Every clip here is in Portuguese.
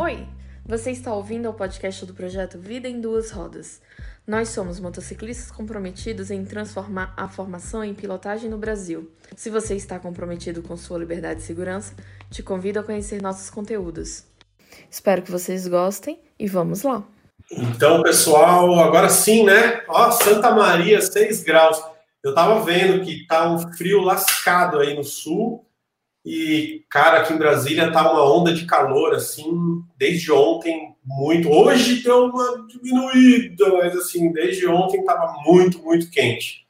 Oi, você está ouvindo o podcast do projeto Vida em Duas Rodas. Nós somos motociclistas comprometidos em transformar a formação em pilotagem no Brasil. Se você está comprometido com sua liberdade e segurança, te convido a conhecer nossos conteúdos. Espero que vocês gostem e vamos lá! Então, pessoal, agora sim, né? Ó, Santa Maria, 6 graus. Eu tava vendo que tá um frio lascado aí no sul. E, cara, aqui em Brasília tá uma onda de calor, assim, desde ontem, muito. Hoje deu uma diminuída, mas, assim, desde ontem tava muito, muito quente.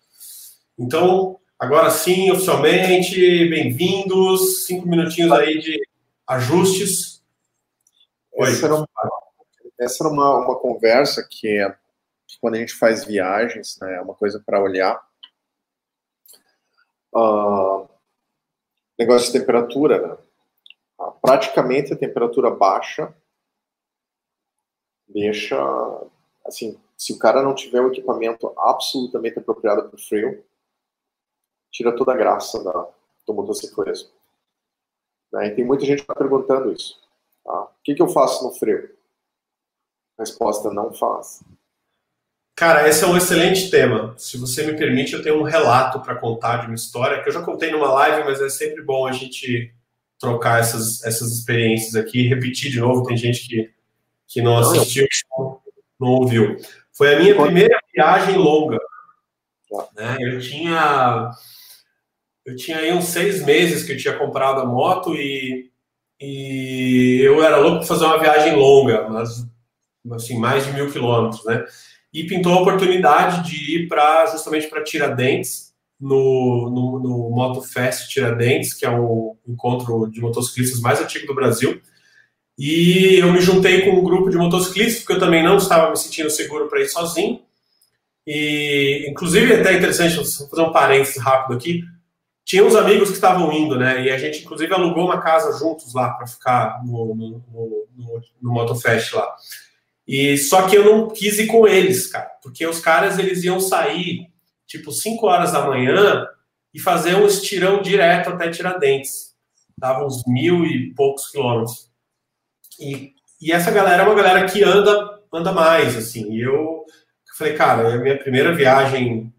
Então, agora sim, oficialmente, bem-vindos. Cinco minutinhos aí de ajustes. Oi. Essa era uma, essa era uma, uma conversa que, é, que, quando a gente faz viagens, né, é uma coisa para olhar. Uh, negócio de temperatura, né? Ah, praticamente a temperatura baixa deixa, assim, se o cara não tiver o equipamento absolutamente apropriado para o frio, tira toda a graça da, do motociclismo. Né? E tem muita gente tá perguntando isso. Tá? O que, que eu faço no frio? Resposta: não faz. Cara, esse é um excelente tema. Se você me permite, eu tenho um relato para contar de uma história que eu já contei numa live, mas é sempre bom a gente trocar essas, essas experiências aqui, repetir de novo. Tem gente que, que não assistiu, não ouviu. Foi a minha primeira viagem longa. Né? Eu tinha eu tinha aí uns seis meses que eu tinha comprado a moto e, e eu era louco para fazer uma viagem longa, mas assim mais de mil quilômetros, né? E pintou a oportunidade de ir para justamente para Tiradentes, no, no, no Moto Fest Tiradentes, que é o encontro de motociclistas mais antigo do Brasil. E eu me juntei com um grupo de motociclistas, porque eu também não estava me sentindo seguro para ir sozinho. E, inclusive, é até interessante, vou fazer um parênteses rápido aqui. Tinha uns amigos que estavam indo, né? E a gente, inclusive, alugou uma casa juntos lá para ficar no, no, no, no, no Motofest lá. E só que eu não quis ir com eles, cara, porque os caras eles iam sair tipo 5 horas da manhã e fazer um estirão direto até Tiradentes. Dava uns mil e poucos quilômetros. E, e essa galera é uma galera que anda anda mais, assim. E eu falei, cara, é a minha primeira viagem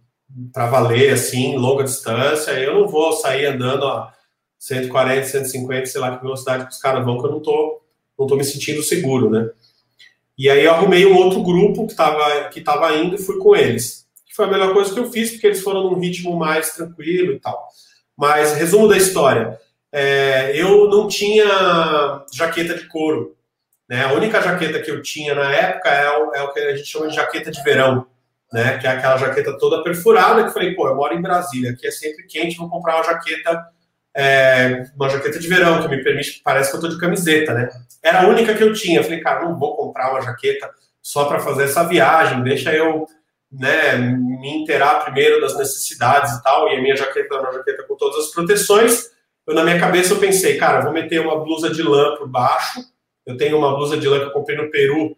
para valer, assim, longa distância, eu não vou sair andando a 140, 150, sei lá que velocidade que os caras vão, que eu não tô, não tô me sentindo seguro, né? E aí eu arrumei um outro grupo que estava que tava indo e fui com eles. Foi a melhor coisa que eu fiz, porque eles foram num ritmo mais tranquilo e tal. Mas, resumo da história, é, eu não tinha jaqueta de couro. Né? A única jaqueta que eu tinha na época é o, é o que a gente chama de jaqueta de verão. Né? Que é aquela jaqueta toda perfurada, que eu falei, pô, eu moro em Brasília, aqui é sempre quente, vou comprar uma jaqueta é, uma jaqueta de verão que me permite, parece que eu tô de camiseta, né? Era a única que eu tinha. Falei, cara, não vou comprar uma jaqueta só para fazer essa viagem, deixa eu né, me inteirar primeiro das necessidades e tal. E a minha jaqueta era uma jaqueta com todas as proteções. Eu, na minha cabeça, eu pensei, cara, vou meter uma blusa de lã por baixo. Eu tenho uma blusa de lã que eu comprei no Peru,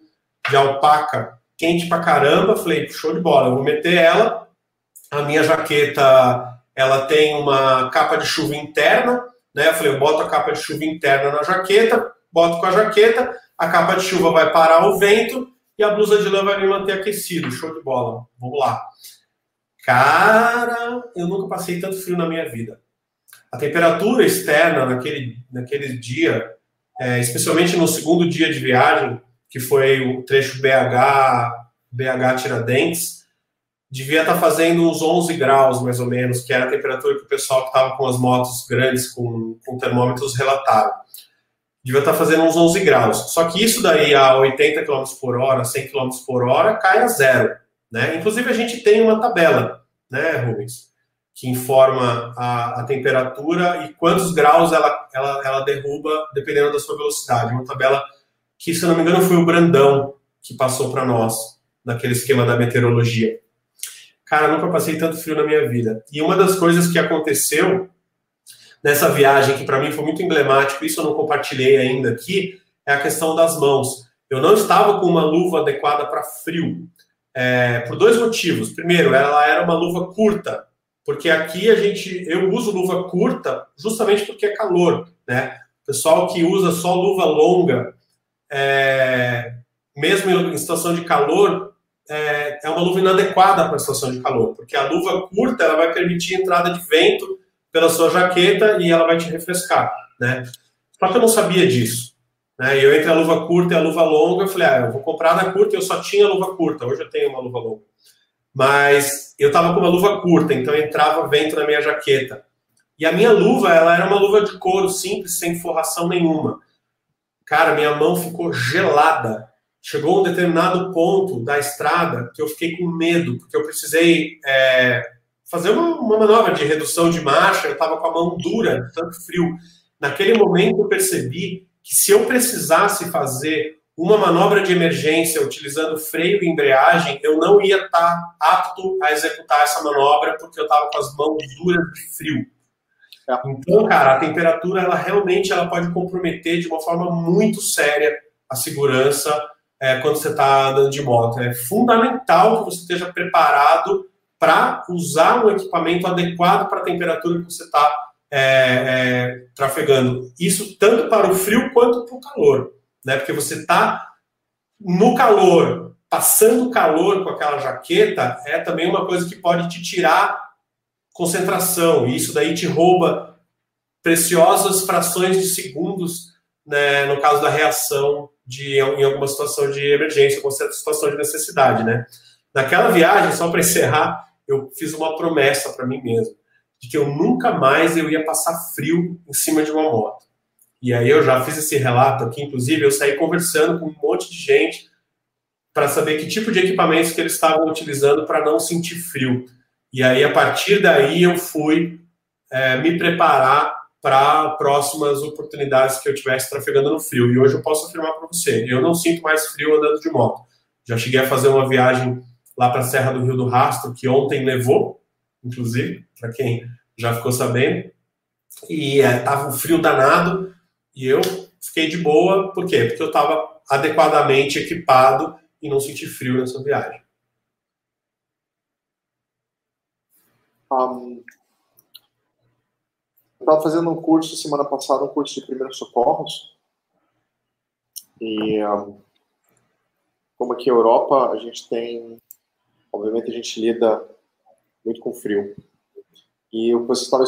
de alpaca, quente pra caramba. Falei, show de bola, eu vou meter ela. A minha jaqueta ela tem uma capa de chuva interna, né? Eu falei, eu boto a capa de chuva interna na jaqueta, boto com a jaqueta, a capa de chuva vai parar o vento e a blusa de lã vai me manter aquecido. Show de bola. Vamos lá. Cara, eu nunca passei tanto frio na minha vida. A temperatura externa naquele, naquele dia, é, especialmente no segundo dia de viagem, que foi o trecho BH, BH Tiradentes, devia estar tá fazendo uns 11 graus, mais ou menos, que era a temperatura que o pessoal que estava com as motos grandes, com, com termômetros, relataram. Devia estar tá fazendo uns 11 graus. Só que isso daí a 80 km por hora, 100 km por hora, cai a zero. Né? Inclusive, a gente tem uma tabela, né, Rubens, que informa a, a temperatura e quantos graus ela, ela, ela derruba, dependendo da sua velocidade. Uma tabela que, se não me engano, foi o Brandão que passou para nós, naquele esquema da meteorologia. Cara, nunca passei tanto frio na minha vida. E uma das coisas que aconteceu nessa viagem, que para mim foi muito emblemático, isso eu não compartilhei ainda aqui, é a questão das mãos. Eu não estava com uma luva adequada para frio, é, por dois motivos. Primeiro, ela era uma luva curta, porque aqui a gente, eu uso luva curta justamente porque é calor, né? Pessoal que usa só luva longa é, mesmo em situação de calor, é, é uma luva inadequada para a situação de calor, porque a luva curta ela vai permitir entrada de vento pela sua jaqueta e ela vai te refrescar, né? Só que eu não sabia disso. Né? Eu entre a luva curta e a luva longa, eu falei, ah, eu vou comprar na curta, eu só tinha luva curta, hoje eu tenho uma luva longa. Mas eu tava com uma luva curta, então entrava vento na minha jaqueta. E a minha luva, ela era uma luva de couro simples, sem forração nenhuma. Cara, minha mão ficou gelada. Chegou um determinado ponto da estrada que eu fiquei com medo, porque eu precisei é, fazer uma, uma, manobra de redução de marcha, eu estava com a mão dura, tanto frio. Naquele momento eu percebi que se eu precisasse fazer uma manobra de emergência utilizando freio e embreagem, eu não ia estar tá apto a executar essa manobra porque eu estava com as mãos duras de frio. É. Então, cara, a temperatura ela realmente ela pode comprometer de uma forma muito séria a segurança é, quando você está andando de moto. É fundamental que você esteja preparado para usar um equipamento adequado para a temperatura que você está é, é, trafegando. Isso tanto para o frio quanto para o calor, né? Porque você está no calor, passando calor com aquela jaqueta, é também uma coisa que pode te tirar concentração, e isso daí te rouba preciosas frações de segundos, né, no caso da reação de, em alguma situação de emergência, alguma situação de necessidade, né? Naquela viagem, só para encerrar, eu fiz uma promessa para mim mesmo de que eu nunca mais eu ia passar frio em cima de uma moto. E aí eu já fiz esse relato aqui, inclusive eu saí conversando com um monte de gente para saber que tipo de equipamentos que eles estavam utilizando para não sentir frio. E aí a partir daí eu fui é, me preparar para próximas oportunidades que eu tivesse trafegando no frio. E hoje eu posso afirmar para você, eu não sinto mais frio andando de moto. Já cheguei a fazer uma viagem lá para a Serra do Rio do Rastro, que ontem levou, inclusive, para quem já ficou sabendo. E estava é, um frio danado e eu fiquei de boa, por quê? Porque eu estava adequadamente equipado e não senti frio nessa viagem. Um, estava fazendo um curso semana passada, um curso de primeiros socorros. E um, como aqui na Europa, a gente tem, obviamente a gente lida muito com frio. E o que você estava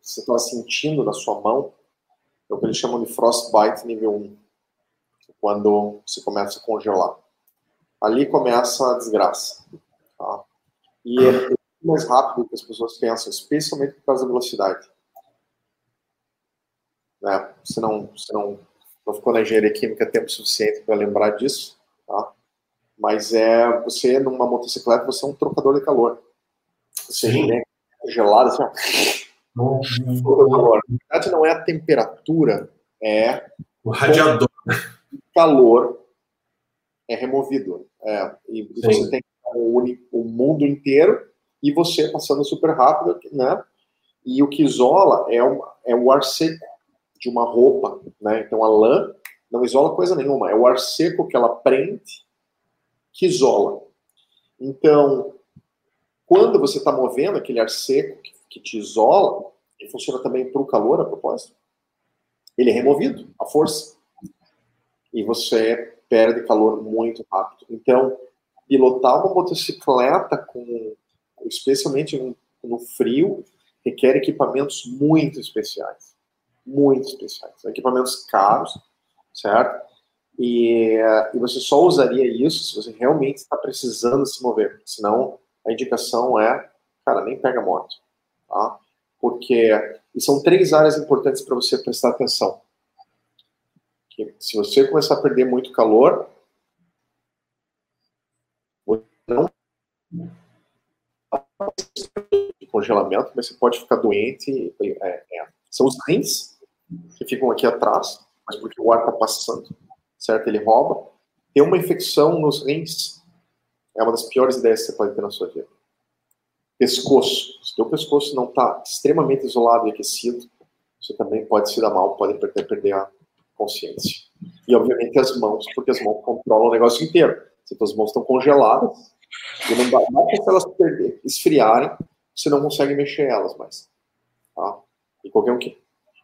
você estava sentindo na sua mão é o que eles chamam de frostbite nível 1, quando você começa a congelar. Ali começa a desgraça. Tá? E é mais rápido que as pessoas pensam, especialmente por causa da velocidade. Né? Você, não, você não, não ficou na engenharia química tempo suficiente para lembrar disso, tá? mas é você numa motocicleta você é um trocador de calor. Você vem gelado assim, ó. calor. Na verdade não é a temperatura, é o radiador. O calor é removido. É, e Sim. você tem o, o mundo inteiro e você passando super rápido, né? E o que isola é, o é o ar seco de uma roupa, né? Então a lã não isola coisa nenhuma, é o ar seco que ela prende que isola. Então, quando você está movendo aquele ar seco que, que te isola, e funciona também para o calor, a propósito, ele é removido, a força. E você perde calor muito rápido. Então, pilotar uma motocicleta, com, especialmente no, frio, requer equipamentos muito especiais. Muito especiais. Equipamentos caros, certo? E, e você só usaria isso se você realmente está precisando se mover. Senão, a indicação é, cara, nem pega moto. Tá? Porque e são três áreas importantes para você prestar atenção. Que, se você começar a perder muito calor, não congelamento, mas você pode ficar doente. É, é. São os rins que ficam aqui atrás, mas porque o ar está passando certo? Ele rouba. Ter uma infecção nos rins é uma das piores ideias que você pode ter na sua vida. Pescoço. Se o pescoço não está extremamente isolado e aquecido, você também pode se dar mal, pode perder, perder a consciência. E, obviamente, as mãos, porque as mãos controlam o negócio inteiro. Se as mãos estão congeladas, e não dá nada se elas perder, esfriarem, você não consegue mexer elas mais. Tá? E qualquer um que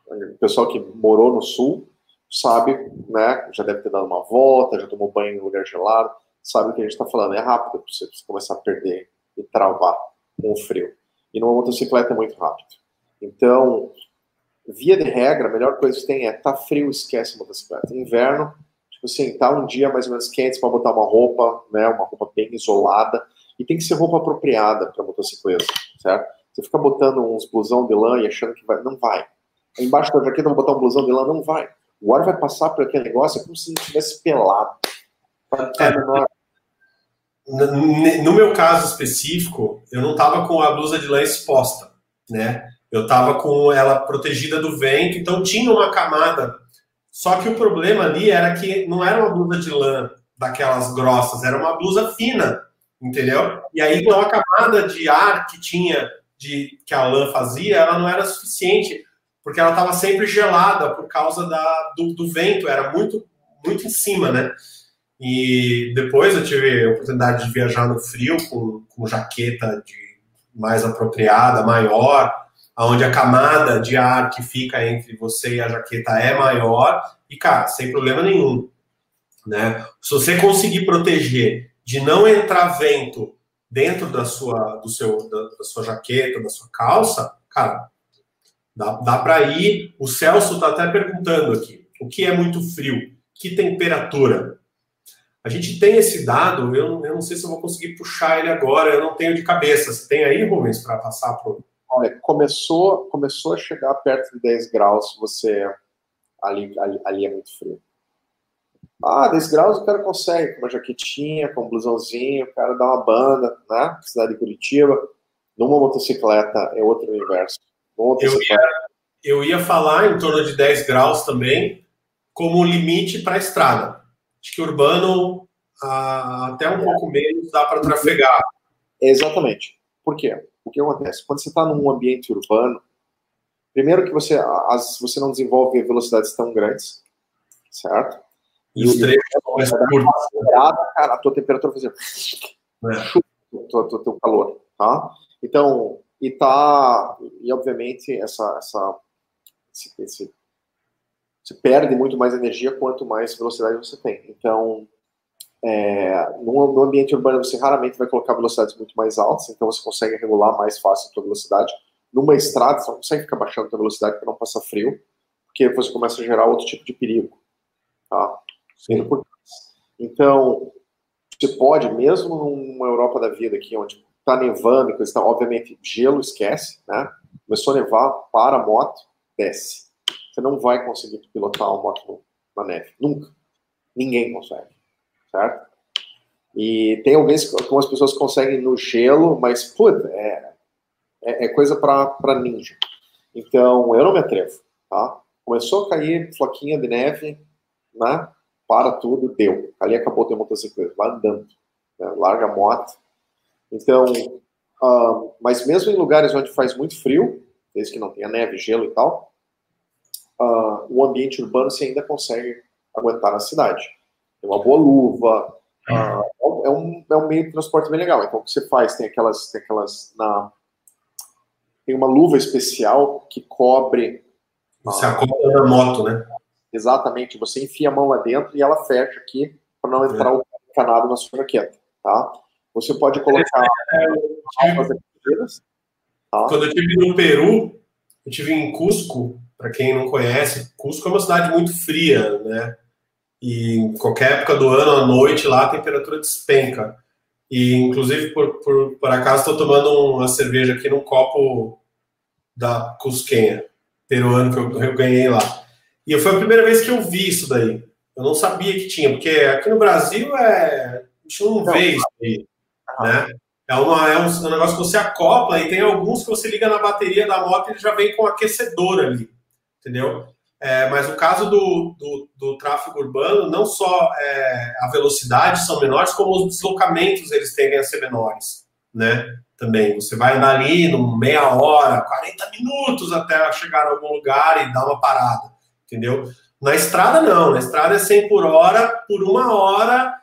o pessoal que morou no sul sabe, né, já deve ter dado uma volta, já tomou banho em lugar gelado, sabe o que a gente está falando. É rápido para você começar a perder e travar com o frio. E numa motocicleta é muito rápido. Então, via de regra, a melhor coisa que tem é tá frio, esquece a motocicleta. Inverno, tipo tá um dia mais ou menos quente para botar uma roupa, né, uma roupa bem isolada, e tem que ser roupa apropriada para motocicleta, certo? Você fica botando uns blusão de lã e achando que vai, não vai. Embaixo da jaqueta vou botar um blusão de lã, não vai. O ar vai passar por aquele negócio, é como se não tivesse pelado. É. No meu caso específico, eu não estava com a blusa de lã exposta, né? Eu estava com ela protegida do vento, então tinha uma camada. Só que o problema ali era que não era uma blusa de lã daquelas grossas, era uma blusa fina, entendeu? E aí então a camada de ar que tinha de que a lã fazia, ela não era suficiente, porque ela estava sempre gelada por causa da, do, do, vento, era muito muito em cima, né? E depois eu tive a oportunidade de viajar no frio com, com jaqueta de mais apropriada, maior, onde a camada de ar que fica entre você e a jaqueta é maior, e, cara, sem problema nenhum. Né? Se você conseguir proteger de não entrar vento dentro da sua, do seu, da, da sua jaqueta, da sua calça, cara, dá, dá para ir. O Celso está até perguntando aqui: o que é muito frio? Que temperatura? A gente tem esse dado, eu, eu não sei se eu vou conseguir puxar ele agora, eu não tenho de cabeça. Você tem aí, Rubens, para passar para Olha, começou, começou a chegar perto de 10 graus, você ali, ali, ali é muito frio. Ah, 10 graus o cara consegue, com uma jaquetinha, com um blusãozinho, o cara dá uma banda, né? Cidade de Curitiba. Numa motocicleta é outro universo. Eu ia, eu ia falar em torno de 10 graus também, como limite para a estrada. Acho que urbano, ah, até um pouco menos, dá para trafegar. Exatamente. Por quê? O que acontece? Quando você está num ambiente urbano, primeiro que você, as, você não desenvolve velocidades tão grandes, certo? E os trechos mais curtos. Cara, a tua temperatura fazer é. o teu calor, tá? Então, e tá, e obviamente essa, essa esse, esse, você perde muito mais energia quanto mais velocidade você tem. Então, é, no, ambiente urbano, você raramente vai colocar velocidades muito mais altas, então você consegue regular mais fácil a sua velocidade. Numa estrada, você não consegue ficar baixando a velocidade para não passar frio, porque você começa a gerar outro tipo de perigo. Tá? Então, você pode, mesmo numa Europa da vida aqui, onde está nevando e tal, obviamente, gelo esquece, né? Começou a nevar, para a moto, desce. Você não vai conseguir pilotar uma moto na neve. Nunca. Ninguém consegue certo? E tem algumas, algumas pessoas conseguem no gelo, mas, puta, é, é, é coisa para ninja. Então, eu não me atrevo, tá? Começou a cair floquinha de neve, né? Para tudo, deu. Ali acabou ter motocicleta, lá andando. Né? Larga a moto. Então, uh, mas mesmo em lugares onde faz muito frio, desde que não tenha neve, gelo e tal, uh, o ambiente urbano você ainda consegue aguentar na cidade tem uma boa luva. Uh, é, um, é um meio de transporte bem legal. Então, o que você faz? Tem aquelas. Tem, aquelas na, tem uma luva especial que cobre. Você uh, acopla na moto, né? Exatamente. Você enfia a mão lá dentro e ela fecha aqui para não entrar é. o canado na sua jaqueta. Tá? Você pode colocar. É, tá? Quando eu estive no Peru, eu estive em Cusco. Para quem não conhece, Cusco é uma cidade muito fria, né? E em qualquer época do ano, à noite, lá a temperatura despenca. E, inclusive, por, por, por acaso, estou tomando uma cerveja aqui num copo da Cusquenha, peruano, que eu, eu ganhei lá. E foi a primeira vez que eu vi isso daí. Eu não sabia que tinha, porque aqui no Brasil é. A gente não, vê isso aí. Né? É, uma, é um, um, negócio que você acopla e tem alguns que você liga na bateria da moto e ele já vem com aquecedor ali. Entendeu? É, mas o caso do, do, do, tráfego urbano, não só é, a velocidade são menores, como os deslocamentos eles tendem a ser menores, né? Também, você vai andar ali no meia hora, 40 minutos até chegar a algum lugar e dar uma parada, entendeu? Na estrada não, na estrada é 100 por hora, por uma hora,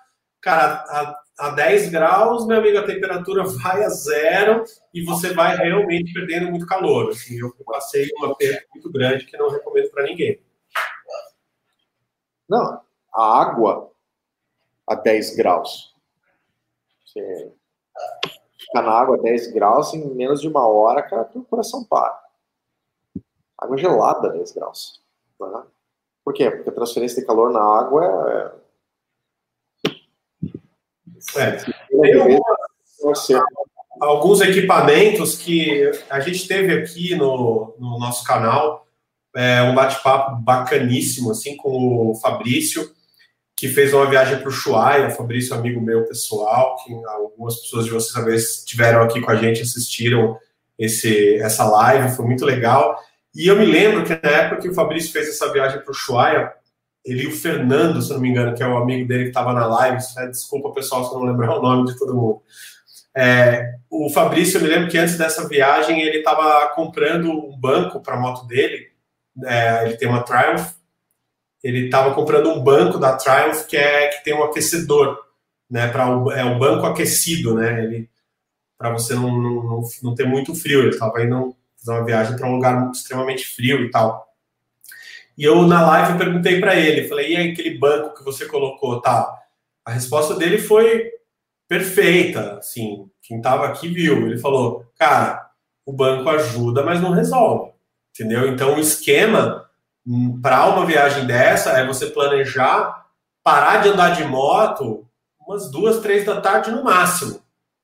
cara, a, a 10 graus, meu amigo, a temperatura vai a zero e você vai realmente perdendo muito calor. Assim, eu passei uma perda muito grande que não recomendo para ninguém. Não, a água a 10 graus. Você fica na água a 10 graus, em menos de uma hora, cara, o coração para. Água gelada a 10 graus. Né? Por quê? Porque a transferência de calor na água é. É. Tem alguns equipamentos que a gente teve aqui no, no nosso canal, é, um bate-papo bacaníssimo, assim, com o Fabrício, que fez uma viagem para o Chuaia, o Fabrício, amigo meu pessoal, que algumas pessoas de vocês talvez estiveram aqui com a gente, assistiram esse, essa live, foi muito legal. E eu me lembro que na época que o Fabrício fez essa viagem para o Chuaia, ele e o Fernando, se não me engano, que é o amigo dele que estava na live, né? desculpa pessoal se eu não lembrar o nome de todo mundo. É, o Fabrício, eu me lembro que antes dessa viagem ele estava comprando um banco para a moto dele, é, ele tem uma Triumph, ele estava comprando um banco da Triumph que, é, que tem um aquecedor, né, para o, é o banco aquecido, né, para você não, não, não, ter muito frio, ele estava indo fazer uma viagem para um lugar extremamente frio e tal. E eu, na live, eu perguntei para ele, falei, e aquele banco que você colocou, tá? A resposta dele foi perfeita, assim, quem estava aqui viu. Ele falou, cara, o banco ajuda, mas não resolve, entendeu? Então, o esquema hum, para uma viagem dessa é você planejar parar de andar de moto umas duas, três da tarde no máximo,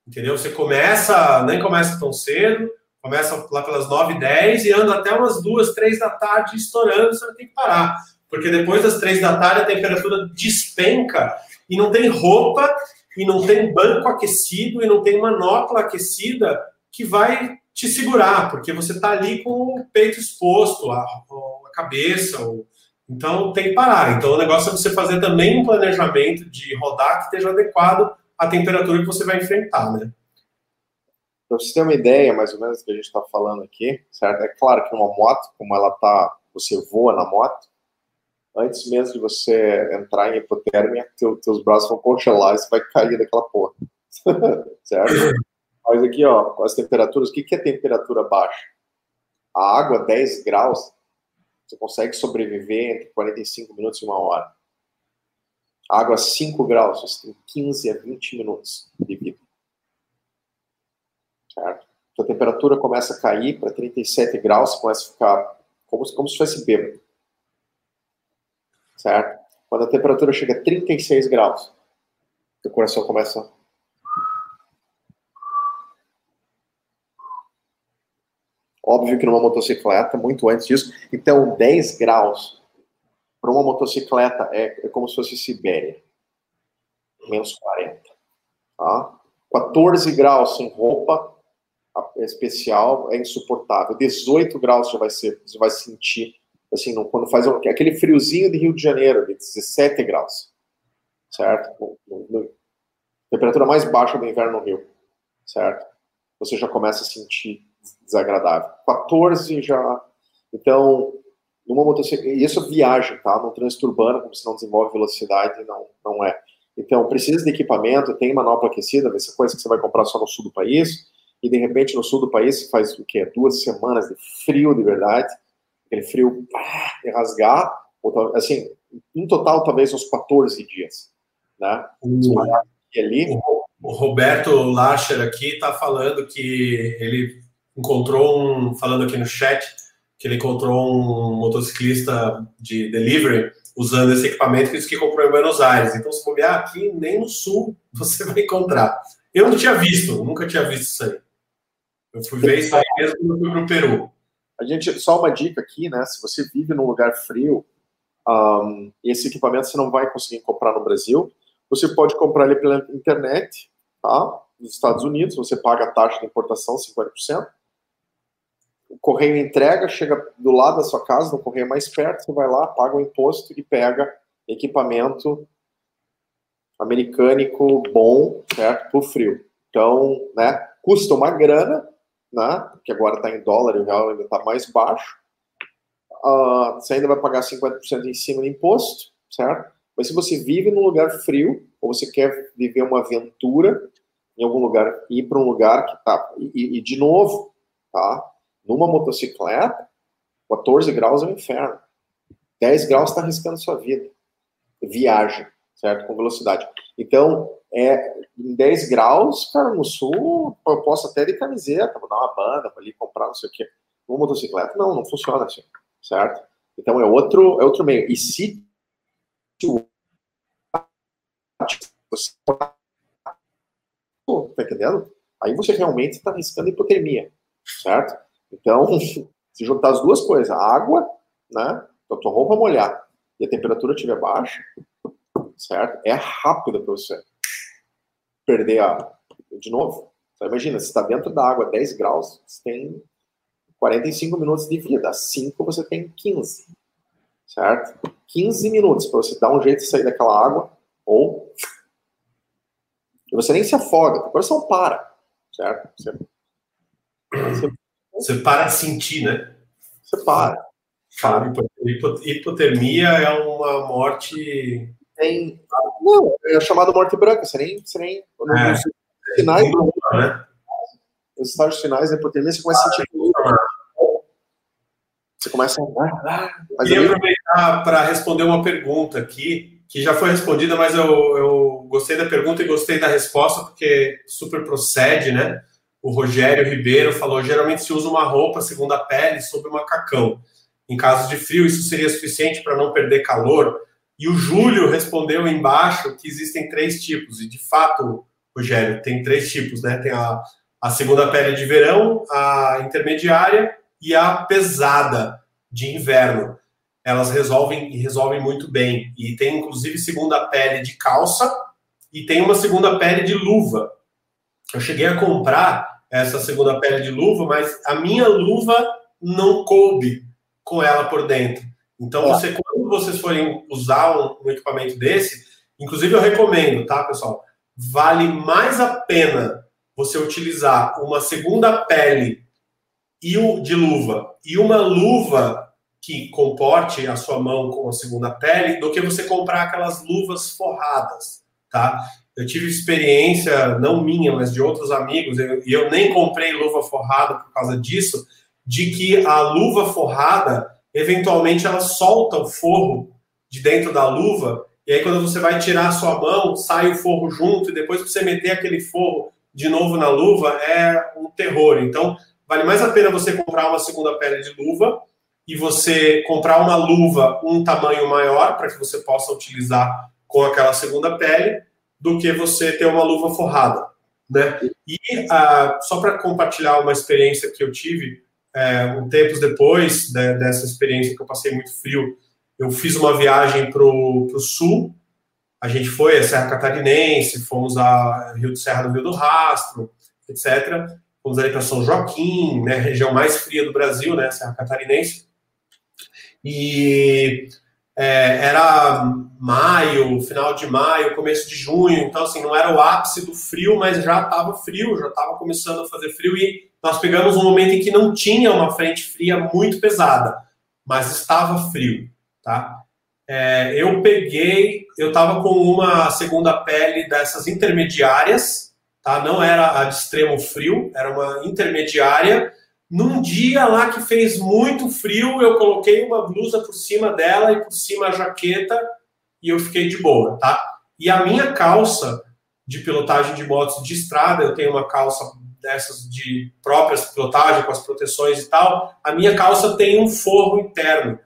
entendeu? Você começa, nem começa tão cedo, começa lá pelas 9 10 e anda até umas 2, 3 da tarde estourando, você ter que parar. Porque depois das 3 da tarde a temperatura despenca e não tem roupa, e não tem banco aquecido, e não tem manopla aquecida que vai te segurar, porque você está ali com o peito exposto, a, a cabeça. O... Então tem que parar. Então o negócio é você fazer também um planejamento de rodar que esteja adequado à temperatura que você vai enfrentar, né? Para você ter uma ideia, mais ou menos, do que a gente está falando aqui, certo? É claro que uma moto, como ela tá, você voa na moto, antes mesmo de você entrar em hipotérmia, teu, teus braços vão congelar e você vai cair daquela porra. certo? Mas aqui, ó, as temperaturas, o que, que é temperatura baixa? A água, 10 graus, você consegue sobreviver entre 45 minutos e uma hora. A água, 5 graus, você tem 15 a 20 minutos de vida certo? Então, a temperatura começa a cair para 37 graus, você começa a ficar como, como se fosse bêbado, certo? Quando a temperatura chega a 36 graus, o coração começa Óbvio que numa motocicleta, muito antes disso. Então, 10 graus para uma motocicleta é, é, como se fosse Sibéria. Menos 40. Tá? 14 graus sem roupa especial é insuportável. 18 graus já vai ser, você vai sentir, assim, não, quando faz aquele friozinho de Rio de Janeiro, de 17 graus, certo? No, no, temperatura mais baixa do inverno no Rio, certo? Você já começa a sentir desagradável. 14 já. Então, numa motocicleta, isso viagem, tá? No trânsito urbano, como você não desenvolve velocidade, não, não é. Então, precisa de equipamento, tem manopla aquecida, essa coisa que você vai comprar só no sul do país, e de repente no sul do país faz o quê? Duas semanas de frio de verdade, aquele frio ah, de rasgar, assim, em total talvez uns 14 dias, né? O, ali. O, o Roberto Lacher aqui está falando que ele encontrou um, falando aqui no chat, que ele encontrou um motociclista de delivery usando esse equipamento que disse que comprou em Buenos Aires. Então, se bobear aqui, nem no sul você vai encontrar. Eu não tinha visto, nunca tinha visto isso aí. Eu fui ver isso aí mesmo quando fui para o Peru. A gente, só uma dica aqui, né? Se você vive num lugar frio, um, esse equipamento você não vai conseguir comprar no Brasil. Você pode comprar ele pela internet, tá? Nos Estados Unidos, você paga a taxa de importação, 50%. O correio entrega, chega do lado da sua casa, no correio mais perto, você vai lá, paga o imposto e pega equipamento americânico bom, certo? Por frio. Então, né? Custa uma grana, né? que agora está em dólar e o real ainda está mais baixo. Uh, você ainda vai pagar 50% em cima de imposto, certo? Mas se você vive num lugar frio, ou você quer viver uma aventura em algum lugar, ir para um lugar que tá. E, e, de novo, tá? Numa motocicleta, 14 graus é um inferno. 10 graus está arriscando sua vida. Viaja, certo? Com velocidade. Então, é, em 10 graus, cara, no sul, eu posso até de camiseta, vou dar uma banda para ali comprar, não sei o quê. Uma motocicleta, não, não funciona assim, certo? Então, é outro, é outro meio. E se você tá entendendo? Aí você realmente está arriscando hipotermia, certo? Então, se juntar as duas coisas, a água, né, a tua roupa molhar e a temperatura estiver baixa, certo? É rápido para você perder a. De novo, você imagina, se está dentro da água 10 graus, você tem 45 minutos de vida, 5 você tem 15, certo? 15 minutos para você dar um jeito de sair daquela água ou e você nem se afoga, o coração para, certo? Você, você, você para de sentir, né? Você para. Cara, hipotermia é uma morte. Tem. Não, é chamada morte branca. Você nem. Você nem é. Os sinais. É, né? Os estágios finais da hipotermia, você começa a sentir. Você começa a. Queria aproveitar para responder uma pergunta aqui que já foi respondida, mas eu, eu gostei da pergunta e gostei da resposta, porque super procede, né? O Rogério Ribeiro falou: geralmente se usa uma roupa segunda pele sobre o macacão. Em caso de frio, isso seria suficiente para não perder calor? E o Júlio respondeu embaixo que existem três tipos, e de fato, Rogério, tem três tipos, né? Tem a, a segunda pele de verão, a intermediária e a pesada de inverno elas resolvem e resolvem muito bem. E tem inclusive segunda pele de calça e tem uma segunda pele de luva. Eu cheguei a comprar essa segunda pele de luva, mas a minha luva não coube com ela por dentro. Então, você, quando vocês forem usar um, um equipamento desse, inclusive eu recomendo, tá, pessoal? Vale mais a pena você utilizar uma segunda pele e o, de luva e uma luva que comporte a sua mão com a segunda pele do que você comprar aquelas luvas forradas, tá? Eu tive experiência, não minha, mas de outros amigos, e eu, eu, nem comprei luva forrada por causa disso, de que a luva forrada, eventualmente, ela solta o forro de dentro da luva, e aí quando você vai tirar a sua mão, sai o forro junto, e depois você meter aquele forro de novo na luva, é um terror. Então, vale mais a pena você comprar uma segunda pele de luva, e você comprar uma luva um tamanho maior para que você possa utilizar com aquela segunda pele do que você ter uma luva forrada, né? E uh, só para compartilhar uma experiência que eu tive é, um tempos depois né, dessa experiência que eu passei muito frio, eu fiz uma viagem para o sul. A gente foi a Serra Catarinense, fomos a Rio do Serra do Rio do Rastro, etc. Fomos ali para São Joaquim, né, região mais fria do Brasil, né, Serra Catarinense. E é, era maio, final de maio, começo de junho, então assim, não era o ápice do frio, mas já estava frio, já estava começando a fazer frio e nós pegamos um momento em que não tinha uma frente fria muito pesada, mas estava frio, tá? É, eu peguei, eu estava com uma segunda pele dessas intermediárias, tá? Não era a de extremo frio, era uma intermediária, num dia lá que fez muito frio, eu coloquei uma blusa por cima dela e por cima a jaqueta e eu fiquei de boa, tá? E a minha calça de pilotagem de motos de estrada, eu tenho uma calça dessas de próprias pilotagem com as proteções e tal. A minha calça tem um forro interno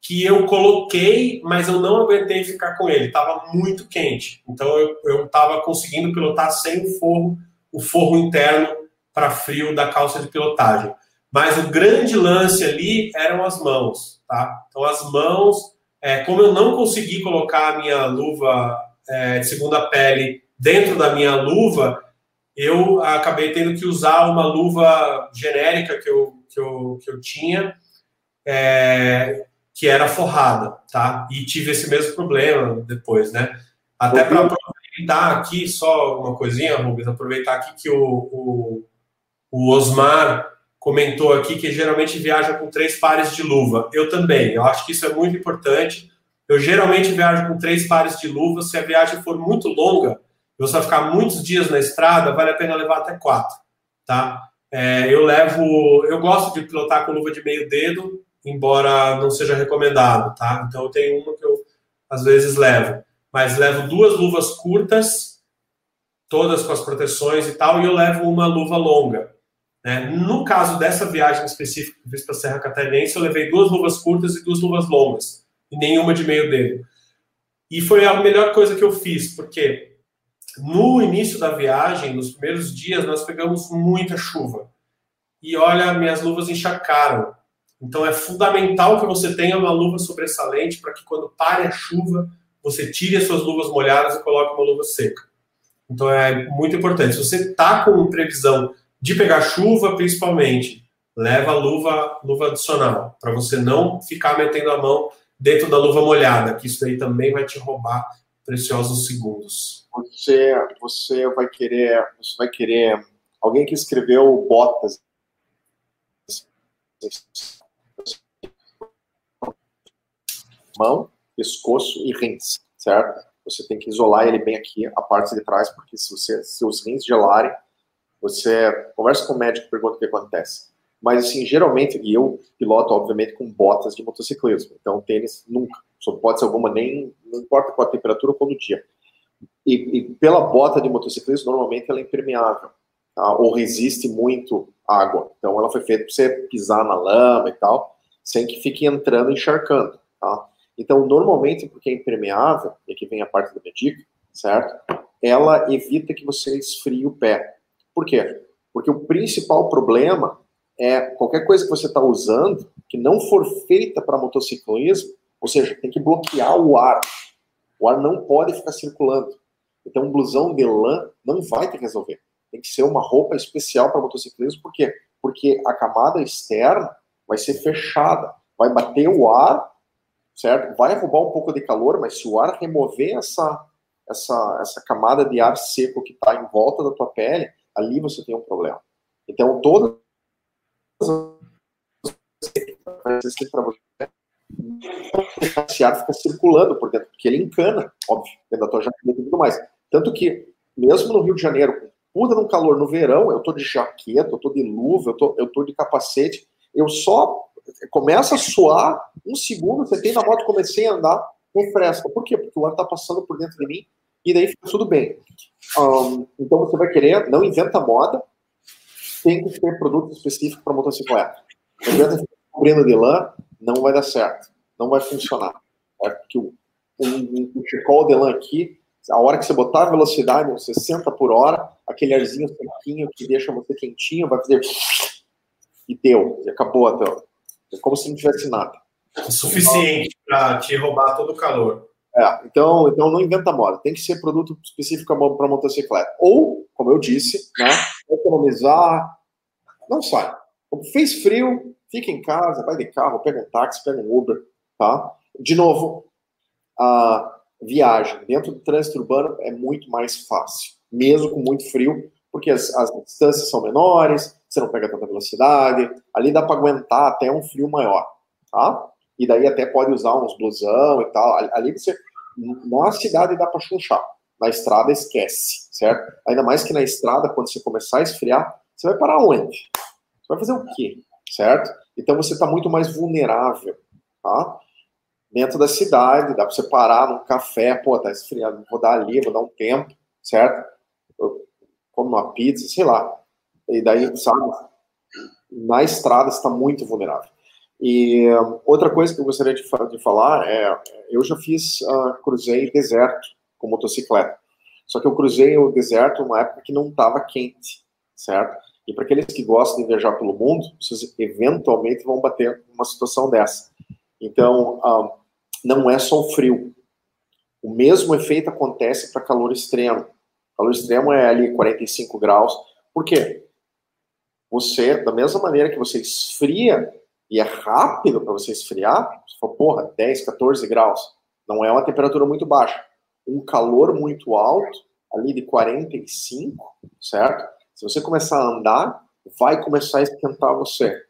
que eu coloquei, mas eu não aguentei ficar com ele, estava muito quente. Então eu estava conseguindo pilotar sem o forro, o forro interno para frio da calça de pilotagem. Mas o grande lance ali eram as mãos, tá? Então as mãos, é, como eu não consegui colocar a minha luva é, de segunda pele dentro da minha luva, eu acabei tendo que usar uma luva genérica que eu, que eu, que eu tinha, é, que era forrada, tá? E tive esse mesmo problema depois, né? Até para aproveitar aqui, só uma coisinha, Rubens, aproveitar aqui que o, o, o Osmar comentou aqui que geralmente viaja com três pares de luva. Eu também. Eu acho que isso é muito importante. Eu geralmente viajo com três pares de luvas. Se a viagem for muito longa, você vai ficar muitos dias na estrada, vale a pena levar até quatro, tá? É, eu levo, eu gosto de pilotar com luva de meio dedo, embora não seja recomendado, tá? Então eu tenho uma que eu às vezes levo, mas levo duas luvas curtas, todas com as proteções e tal, e eu levo uma luva longa. Né? No caso dessa viagem específica que eu fiz para a Serra Catarinense, eu levei duas luvas curtas e duas luvas longas, e nenhuma de meio dedo. E foi a melhor coisa que eu fiz, porque no início da viagem, nos primeiros dias, nós pegamos muita chuva. E olha, minhas luvas encharcaram. Então é fundamental que você tenha uma luva sobressalente para que quando pare a chuva, você tire as suas luvas molhadas e coloque uma luva seca. Então é muito importante. Se você está com previsão de pegar chuva, principalmente, leva a luva, luva adicional, para você não ficar metendo a mão dentro da luva molhada, que isso aí também vai te roubar preciosos segundos. Você, você vai querer, você vai querer alguém que escreveu botas mão, pescoço e rins, certo? Você tem que isolar ele bem aqui, a parte de trás, porque se, você, se os rins gelarem, você conversa com o médico, pergunta o que acontece. Mas, assim, geralmente, e eu piloto, obviamente, com botas de motociclismo. Então, tênis nunca. Só pode ser alguma, nem, não importa qual a temperatura ou qual o dia. E, e, pela bota de motociclismo, normalmente ela é impermeável. Tá? Ou resiste muito água. Então, ela foi feita para você pisar na lama e tal, sem que fique entrando e encharcando. Tá? Então, normalmente, porque é impermeável, e aqui vem a parte da minha dica, certo? Ela evita que você esfrie o pé. Por quê? Porque o principal problema é qualquer coisa que você está usando que não for feita para motociclismo, ou seja, tem que bloquear o ar. O ar não pode ficar circulando. Então, um blusão de lã não vai que resolver. Tem que ser uma roupa especial para motociclismo, por quê? Porque a camada externa vai ser fechada, vai bater o ar, certo? Vai roubar um pouco de calor, mas se o ar remover essa, essa, essa camada de ar seco que está em volta da tua pele, ali você tem um problema. Então, todas esse ar fica circulando por dentro, porque ele encana, óbvio, dentro da tua jaqueta e tudo mais. Tanto que, mesmo no Rio de Janeiro, puta num calor no verão, eu tô de jaqueta, eu tô de luva, eu tô, eu tô de capacete, eu só começa a suar, um segundo, você tem na moto, comecei a andar, refresca. Por quê? Porque o ar tá passando por dentro de mim, e daí fica tudo bem. Um, então você vai querer, não inventa moda, tem que ter produto específico para motocicleta. Não adianta ficar cobrindo de lã, não vai dar certo, não vai funcionar. É porque o, um, um chicol de lã aqui, a hora que você botar a velocidade, uns 60 por hora, aquele arzinho sequinho que deixa você quentinho, vai fazer e deu, e acabou até. É como se não tivesse nada. É suficiente para te roubar todo o calor. É, então, então não inventa moda. Tem que ser produto específico para motocicleta. Ou, como eu disse, né, economizar. Não sai. Fez frio, fica em casa, vai de carro, pega um táxi, pega um Uber, tá? De novo, a viagem dentro do trânsito urbano é muito mais fácil, mesmo com muito frio, porque as, as distâncias são menores, você não pega tanta velocidade, ali dá para aguentar até um frio maior, tá? E daí até pode usar uns blusão e tal. Ali você, na cidade dá para chunchar, na estrada esquece, certo? Ainda mais que na estrada, quando você começar a esfriar, você vai parar onde? Você vai fazer o quê? Certo? Então você está muito mais vulnerável, tá? Dentro da cidade, dá para você parar num café, pô, tá esfriado, vou dar ali, vou dar um tempo, certo? Eu como uma pizza, sei lá. E daí, sabe, na estrada está muito vulnerável. E outra coisa que eu gostaria de, de falar é, eu já fiz, uh, cruzei deserto com motocicleta. Só que eu cruzei o deserto numa época que não estava quente, certo? E para aqueles que gostam de viajar pelo mundo, vocês eventualmente vão bater uma situação dessa. Então, uh, não é só o frio. O mesmo efeito acontece para calor extremo. Calor extremo é ali 45 graus. Por quê? Você, da mesma maneira que você esfria e é rápido para você esfriar, você fala, porra, 10, 14 graus. Não é uma temperatura muito baixa. Um calor muito alto, ali de 45, certo? Se você começar a andar, vai começar a esquentar você,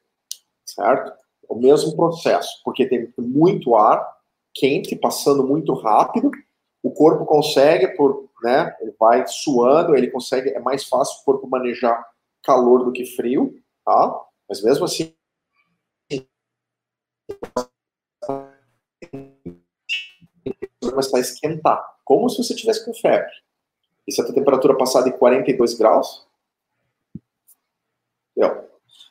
certo? O mesmo processo, porque tem muito ar quente, passando muito rápido. O corpo consegue, por, né, ele vai suando, ele consegue, é mais fácil o corpo manejar calor do que frio, tá? Mas mesmo assim, começar a esquentar, como se você tivesse com febre. E se a temperatura passar de 42 graus,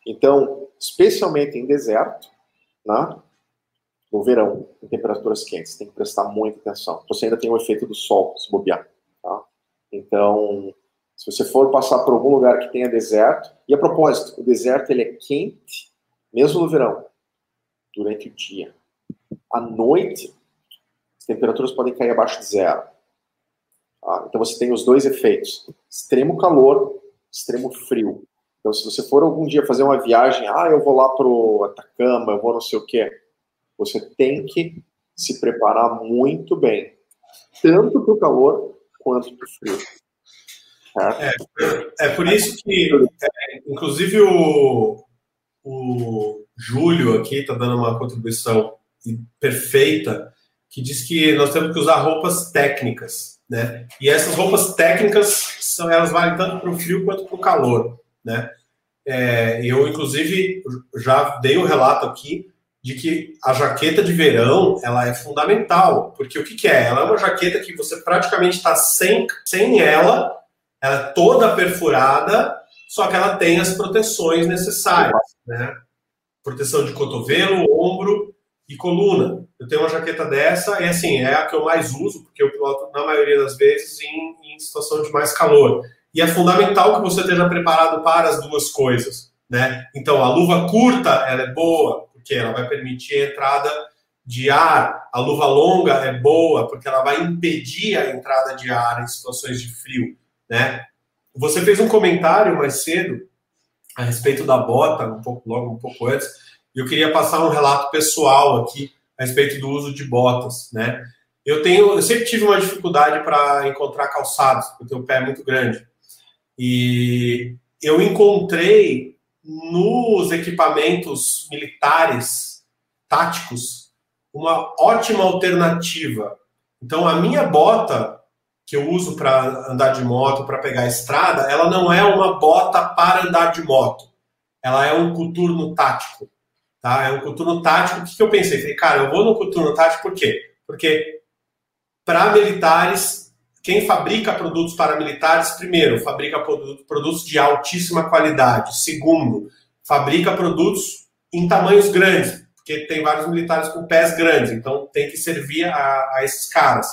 então, especialmente em deserto, né, no verão, em temperaturas quentes, tem que prestar muita atenção. Você ainda tem o efeito do sol, se bobear. Tá? Então, se você for passar por algum lugar que tenha deserto, e a propósito, o deserto ele é quente, mesmo no verão, durante o dia. À noite, as temperaturas podem cair abaixo de zero. Tá? Então você tem os dois efeitos: extremo calor, extremo frio. Então, se você for algum dia fazer uma viagem, ah, eu vou lá pro Atacama, eu vou não sei o quê, você tem que se preparar muito bem, tanto para o calor quanto para o frio. É, é, por isso que, é, inclusive, o, o Júlio aqui está dando uma contribuição perfeita, que diz que nós temos que usar roupas técnicas, né? E essas roupas técnicas, são, elas valem tanto para o frio quanto para o calor, né? É, eu, inclusive, já dei o um relato aqui de que a jaqueta de verão ela é fundamental, porque o que, que é? Ela é uma jaqueta que você praticamente está sem, sem ela, ela é toda perfurada, só que ela tem as proteções necessárias, né? Proteção de cotovelo, ombro e coluna. Eu tenho uma jaqueta dessa e assim é a que eu mais uso, porque eu piloto na maioria das vezes em, em situação de mais calor. E é fundamental que você esteja preparado para as duas coisas, né? Então, a luva curta, ela é boa, porque ela vai permitir a entrada de ar. A luva longa é boa, porque ela vai impedir a entrada de ar em situações de frio, né? Você fez um comentário mais cedo a respeito da bota, um pouco logo, um pouco antes, e eu queria passar um relato pessoal aqui a respeito do uso de botas, né? Eu tenho, eu sempre tive uma dificuldade para encontrar calçados, porque eu tenho o pé muito grande. E eu encontrei nos equipamentos militares táticos uma ótima alternativa. Então, a minha bota que eu uso para andar de moto, para pegar a estrada, ela não é uma bota para andar de moto. Ela é um coturno tático. Tá? É um coturno tático. O que, que eu pensei? Falei, cara, eu vou no coturno tático por quê? Porque para militares quem fabrica produtos paramilitares, primeiro, fabrica produtos de altíssima qualidade. Segundo, fabrica produtos em tamanhos grandes, porque tem vários militares com pés grandes, então tem que servir a, a esses caras.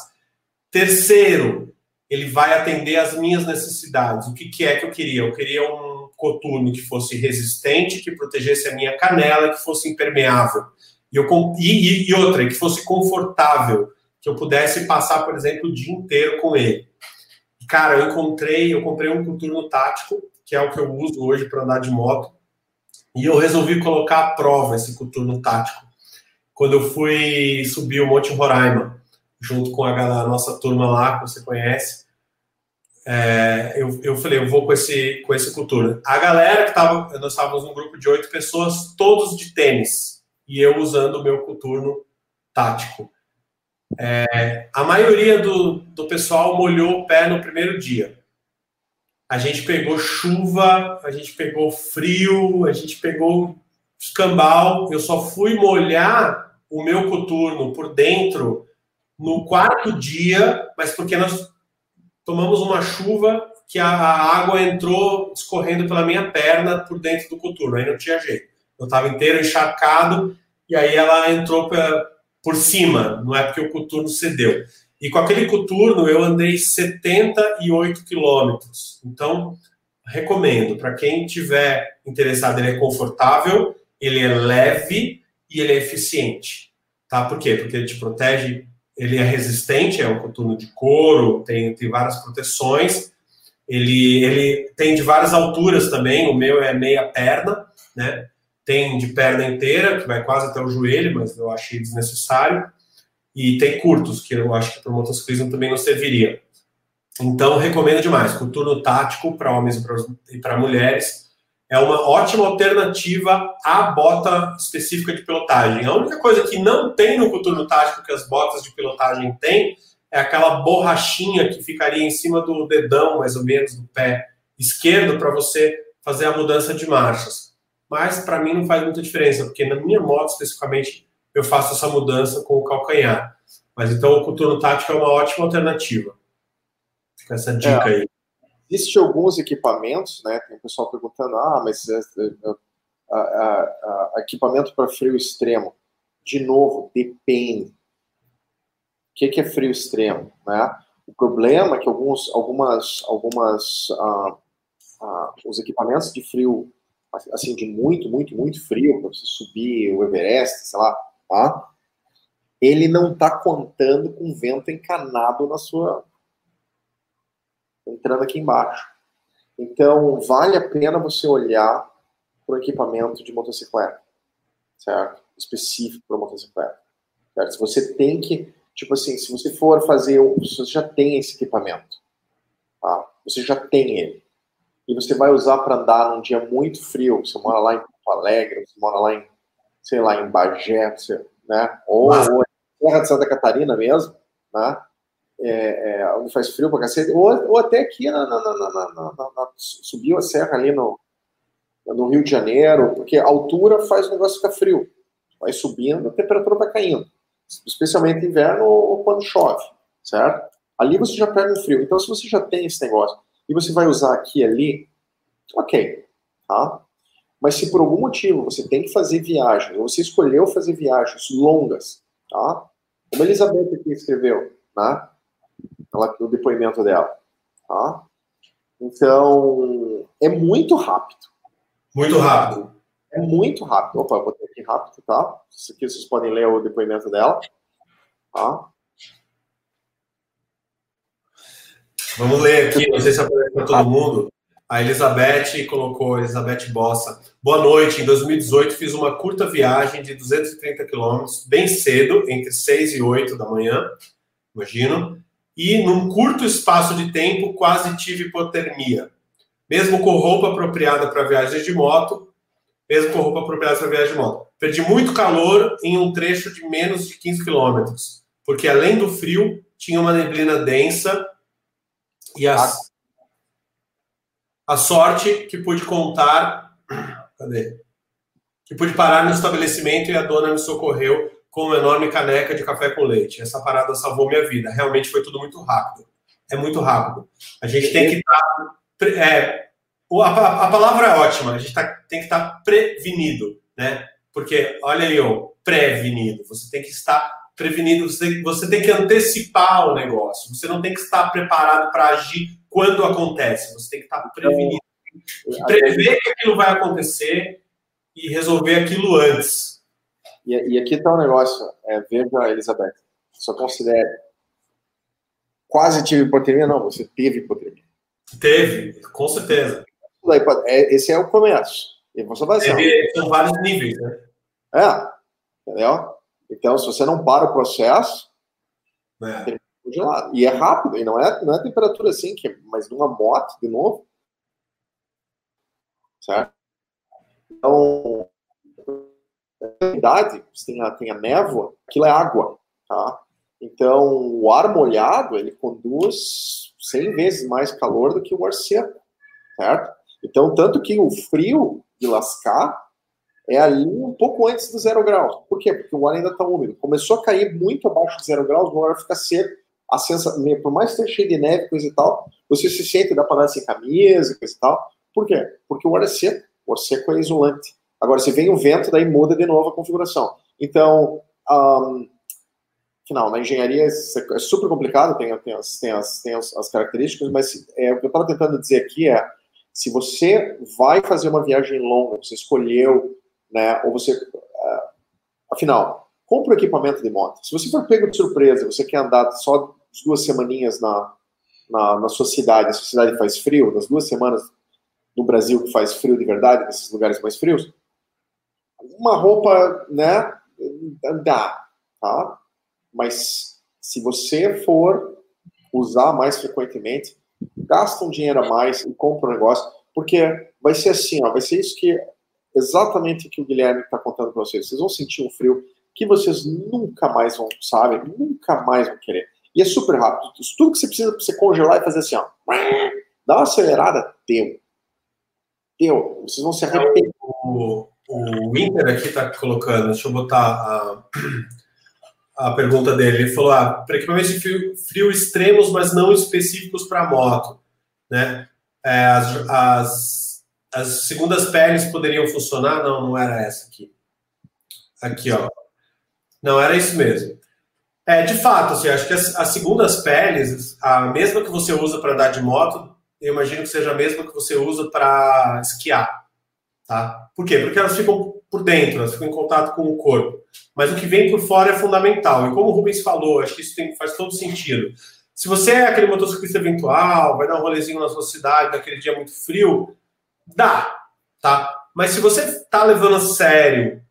Terceiro, ele vai atender às minhas necessidades. O que, que é que eu queria? Eu queria um coturno que fosse resistente, que protegesse a minha canela, que fosse impermeável. E, eu, e, e outra, que fosse confortável que eu pudesse passar, por exemplo, o dia inteiro com ele. Cara, eu encontrei, eu comprei um coturno tático, que é o que eu uso hoje para andar de moto, e eu resolvi colocar à prova esse coturno tático. Quando eu fui subir o Monte Roraima, junto com a, a nossa turma lá, que você conhece, é, eu, eu falei, eu vou com esse, com esse coturno. A galera que estava, nós estávamos num grupo de oito pessoas, todos de tênis, e eu usando o meu coturno tático. É, a maioria do, do pessoal molhou o pé no primeiro dia. A gente pegou chuva, a gente pegou frio, a gente pegou escambau. Eu só fui molhar o meu coturno por dentro no quarto dia, mas porque nós tomamos uma chuva que a, água entrou escorrendo pela minha perna por dentro do coturno. Aí não tinha jeito. Eu estava inteiro encharcado e aí ela entrou pela, por cima, não é porque o coturno cedeu. E com aquele coturno eu andei 78 quilômetros. Então, recomendo para quem tiver interessado, ele é confortável, ele é leve e ele é eficiente. Tá? Por quê? Porque ele te protege, ele é resistente, é um coturno de couro, tem, tem várias proteções. Ele, ele tem de várias alturas também, o meu é meia perna, né? Tem de perna inteira, que vai quase até o joelho, mas eu achei desnecessário, e tem curtos, que eu acho que para o motociclismo também não serviria. Então, recomendo demais. Coturno tático para homens e para mulheres é uma ótima alternativa à bota específica de pilotagem. A única coisa que não tem no coturno tático que as botas de pilotagem têm é aquela borrachinha que ficaria em cima do dedão, mais ou menos, do pé esquerdo, para você fazer a mudança de marchas. Mas para mim não faz muita diferença, porque na minha moto especificamente eu faço essa mudança com o calcanhar. Mas então o coturno tático é uma ótima alternativa. Fica essa dica é. aí. Existem alguns equipamentos, né? Tem o pessoal perguntando, ah, mas é, é, a, a, a, equipamento para frio extremo. De novo, depende. O que, que é frio extremo, né? O problema é que alguns, algumas, algumas, ah, ah, os equipamentos de frio, assim, de muito, muito, muito frio, para você subir o Everest, sei lá, tá? Ele não está contando com vento encanado na sua, entrando aqui embaixo. Então, vale a pena você olhar para o equipamento de motocicleta, certo? Específico para motocicleta. Certo? Se você tem que, tipo assim, se você for fazer, você já tem esse equipamento, tá? Você já tem ele. E você vai usar para andar num dia muito frio, você mora lá em Porto Alegre, você mora lá em, sei lá, em Bagé, você, né? Ou, ou em Serra de Santa Catarina mesmo, né? é, é, onde faz frio pra cacete, ou, ou até aqui na, na, na, na, subiu a serra ali no, no Rio de Janeiro, porque a altura faz o negócio ficar frio. Vai subindo, a temperatura vai caindo. Especialmente inverno ou quando chove, certo? Ali você já perde o frio. Então, se você já tem esse negócio e você vai usar aqui e ali, ok, tá? Mas se por algum motivo você tem que fazer viagens, ou você escolheu fazer viagens longas, tá? Como a Elizabeth aqui escreveu, né? ela, o depoimento dela. Tá? Então, é muito rápido. Muito rápido. É muito rápido. Opa, eu botei aqui rápido, tá? Isso aqui vocês podem ler o depoimento dela. Tá? Vamos ler aqui, não sei se aparece para todo mundo. A Elizabeth colocou, Elizabeth Bossa. Boa noite. Em 2018 fiz uma curta viagem de 230 quilômetros, bem cedo, entre 6 e 8 da manhã, imagino e, num curto espaço de tempo, quase tive hipotermia. Mesmo com roupa apropriada para viagens de moto, mesmo com roupa apropriada para viagem de moto. Perdi muito calor em um trecho de menos de 15 quilômetros, porque além do frio, tinha uma neblina densa e a, a sorte que pude contar. Cadê? Que pude parar no estabelecimento e a dona me socorreu com uma enorme caneca de café com leite. Essa parada salvou minha vida. Realmente foi tudo muito rápido. É muito rápido. A gente tem que estar. Tá, é, a, a, palavra é ótima. A gente tá, tem que estar tá prevenido, né? Porque, olha aí, ó, prevenido. Você tem que estar prevenido, você tem, você tem que antecipar o negócio. Você não tem que estar preparado para agir quando acontece. Você tem que estar prevenido. É, prever que aquilo vai acontecer e resolver aquilo antes. E, e aqui está o um negócio, é, veja, Elizabeth, só considere. Quase tive hipotermia? Não, você teve hipotermia. Teve, com certeza. É, esse é o começo. E você vai ser. São vários níveis, né? É, entendeu? Então, se você não para o processo, é. gelado. E é rápido, e não é, não é temperatura assim, que, mas numa moto, de novo. Certo? Então, umidade, tem a, tem a névoa, aquilo é água, tá? Então, o ar molhado, ele conduz 100 vezes mais calor do que o ar seco, certo? Então, tanto que o frio de lascar é ali um pouco antes do zero grau. Por quê? Porque o ar ainda está úmido. Começou a cair muito abaixo de zero graus, o ar fica seco. A sensação, por mais que esteja cheio de neve, coisa e tal, você se sente, dá para andar sem camisa, coisa e tal. Por quê? Porque o ar é seco. O ar seco é isolante. Agora, se vem o vento, daí muda de novo a configuração. Então, um, final, na engenharia é super complicado, tem, tem, as, tem, as, tem as características, mas é, o que eu estava tentando dizer aqui é, se você vai fazer uma viagem longa, você escolheu, né, ou você, uh, afinal, compra o equipamento de moto. Se você for pego de surpresa, você quer andar só duas semaninhas na, na, na sua cidade, a sua cidade faz frio, nas duas semanas no Brasil que faz frio de verdade, nesses lugares mais frios, uma roupa, né, dá, tá? Mas se você for usar mais frequentemente, gasta um dinheiro a mais e compra um negócio. Porque vai ser assim, ó, vai ser isso que exatamente o que o Guilherme está contando para vocês. Vocês vão sentir um frio que vocês nunca mais vão, sabe? Nunca mais vão querer. E é super rápido. Tudo que você precisa para você congelar e fazer assim, ó. Dá uma acelerada, deu. Deu. Vocês vão se arrepender. O, o Winter aqui está colocando, deixa eu botar a, a pergunta dele. Ele falou: ah, para equipamentos de frio, frio, extremos, mas não específicos para moto. Né? É, as, as, as segundas peles poderiam funcionar? Não, não era essa aqui. Aqui, ó. Não, era isso mesmo. É, de fato, assim, acho que as, as segundas peles, a mesma que você usa para andar de moto, eu imagino que seja a mesma que você usa para esquiar. Tá? Por quê? Porque elas ficam por dentro, elas ficam em contato com o corpo. Mas o que vem por fora é fundamental. E como o Rubens falou, acho que isso tem, faz todo sentido. Se você é aquele motociclista eventual, vai dar um rolezinho na sua cidade, naquele dia muito frio, dá, tá? Mas se você está levando a sério,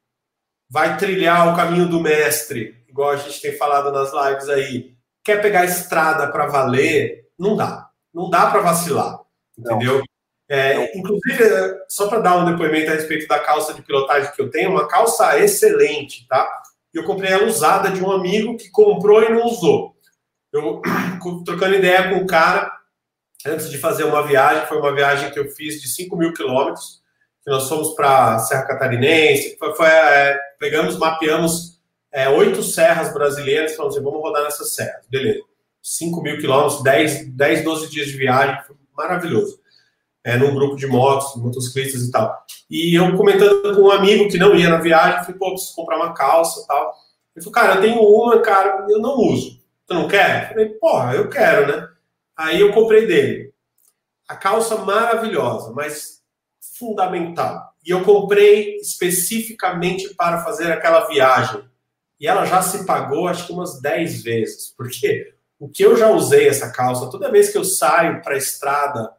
vai trilhar o caminho do mestre, igual a gente tem falado nas lives aí, quer pegar a estrada para valer, não dá. Não dá para vacilar, entendeu? Não. É, inclusive, só para dar um depoimento a respeito da calça de pilotagem que eu tenho, uma calça excelente, tá? Eu comprei ela usada de um amigo que comprou e não usou. Eu, trocando ideia com o cara, antes de fazer uma viagem, foi uma viagem que eu fiz de 5 mil quilômetros, que nós fomos para Serra Catarinense, foi, foi é, pegamos, mapeamos é, oito serras brasileiras, falamos assim, vamos rodar nessas serras, beleza. 5 mil quilômetros, 10, 10, 12 dias de viagem, foi maravilhoso é, num grupo de motos, motociclistas e tal. E eu comentando com um amigo que não ia na viagem, falei, pô, preciso comprar uma calça e tal. Ele falou, cara, eu tenho uma, cara, eu não uso. Tu não quer? Eu falei, porra, eu quero, né? Aí eu comprei dele. A calça maravilhosa, mas fundamental. E eu comprei especificamente para fazer aquela viagem. E ela já se pagou, acho que umas 10 vezes. Porque o que eu já usei essa calça, toda vez que eu saio para a estrada,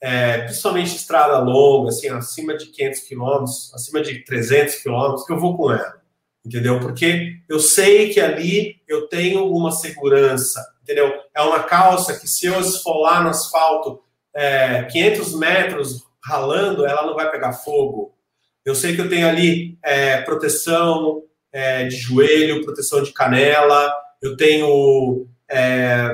é, principalmente estrada longa, assim, acima de 500 quilômetros, acima de 300 quilômetros, eu vou com ela, entendeu? Porque eu sei que ali eu tenho uma segurança, entendeu? É uma calça que se eu esfolar no asfalto é, 500 metros ralando, ela não vai pegar fogo. Eu sei que eu tenho ali é, proteção é, de joelho, proteção de canela, eu tenho é,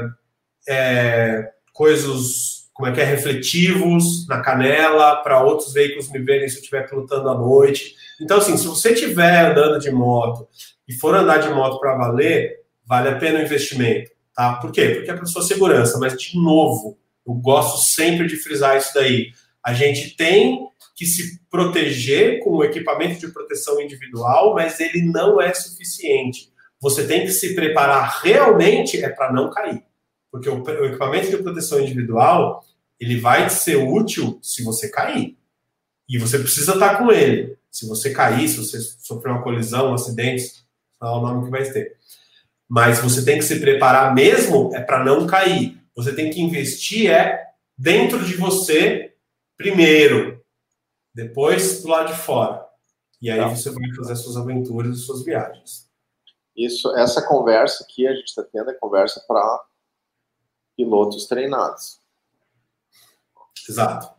é, coisas como é que é, refletivos na canela, para outros veículos me verem se eu estiver pilotando à noite. Então, assim, se você estiver andando de moto e for andar de moto para valer, vale a pena o investimento, tá? Por quê? Porque é para sua segurança, mas, de novo, eu gosto sempre de frisar isso daí. A gente tem que se proteger com o equipamento de proteção individual, mas ele não é suficiente. Você tem que se preparar realmente é para não cair. Porque o, o equipamento de proteção individual, ele vai ser útil se você cair. E você precisa estar com ele. Se você cair, se você sofrer uma colisão, um acidente, não é o nome que vai ter. Mas você tem que se preparar mesmo é para não cair. Você tem que investir é dentro de você primeiro, depois do lado de fora. E aí você vai fazer as suas aventuras e suas viagens. Isso, essa conversa aqui a gente está tendo é conversa para pilotos treinados. Exato.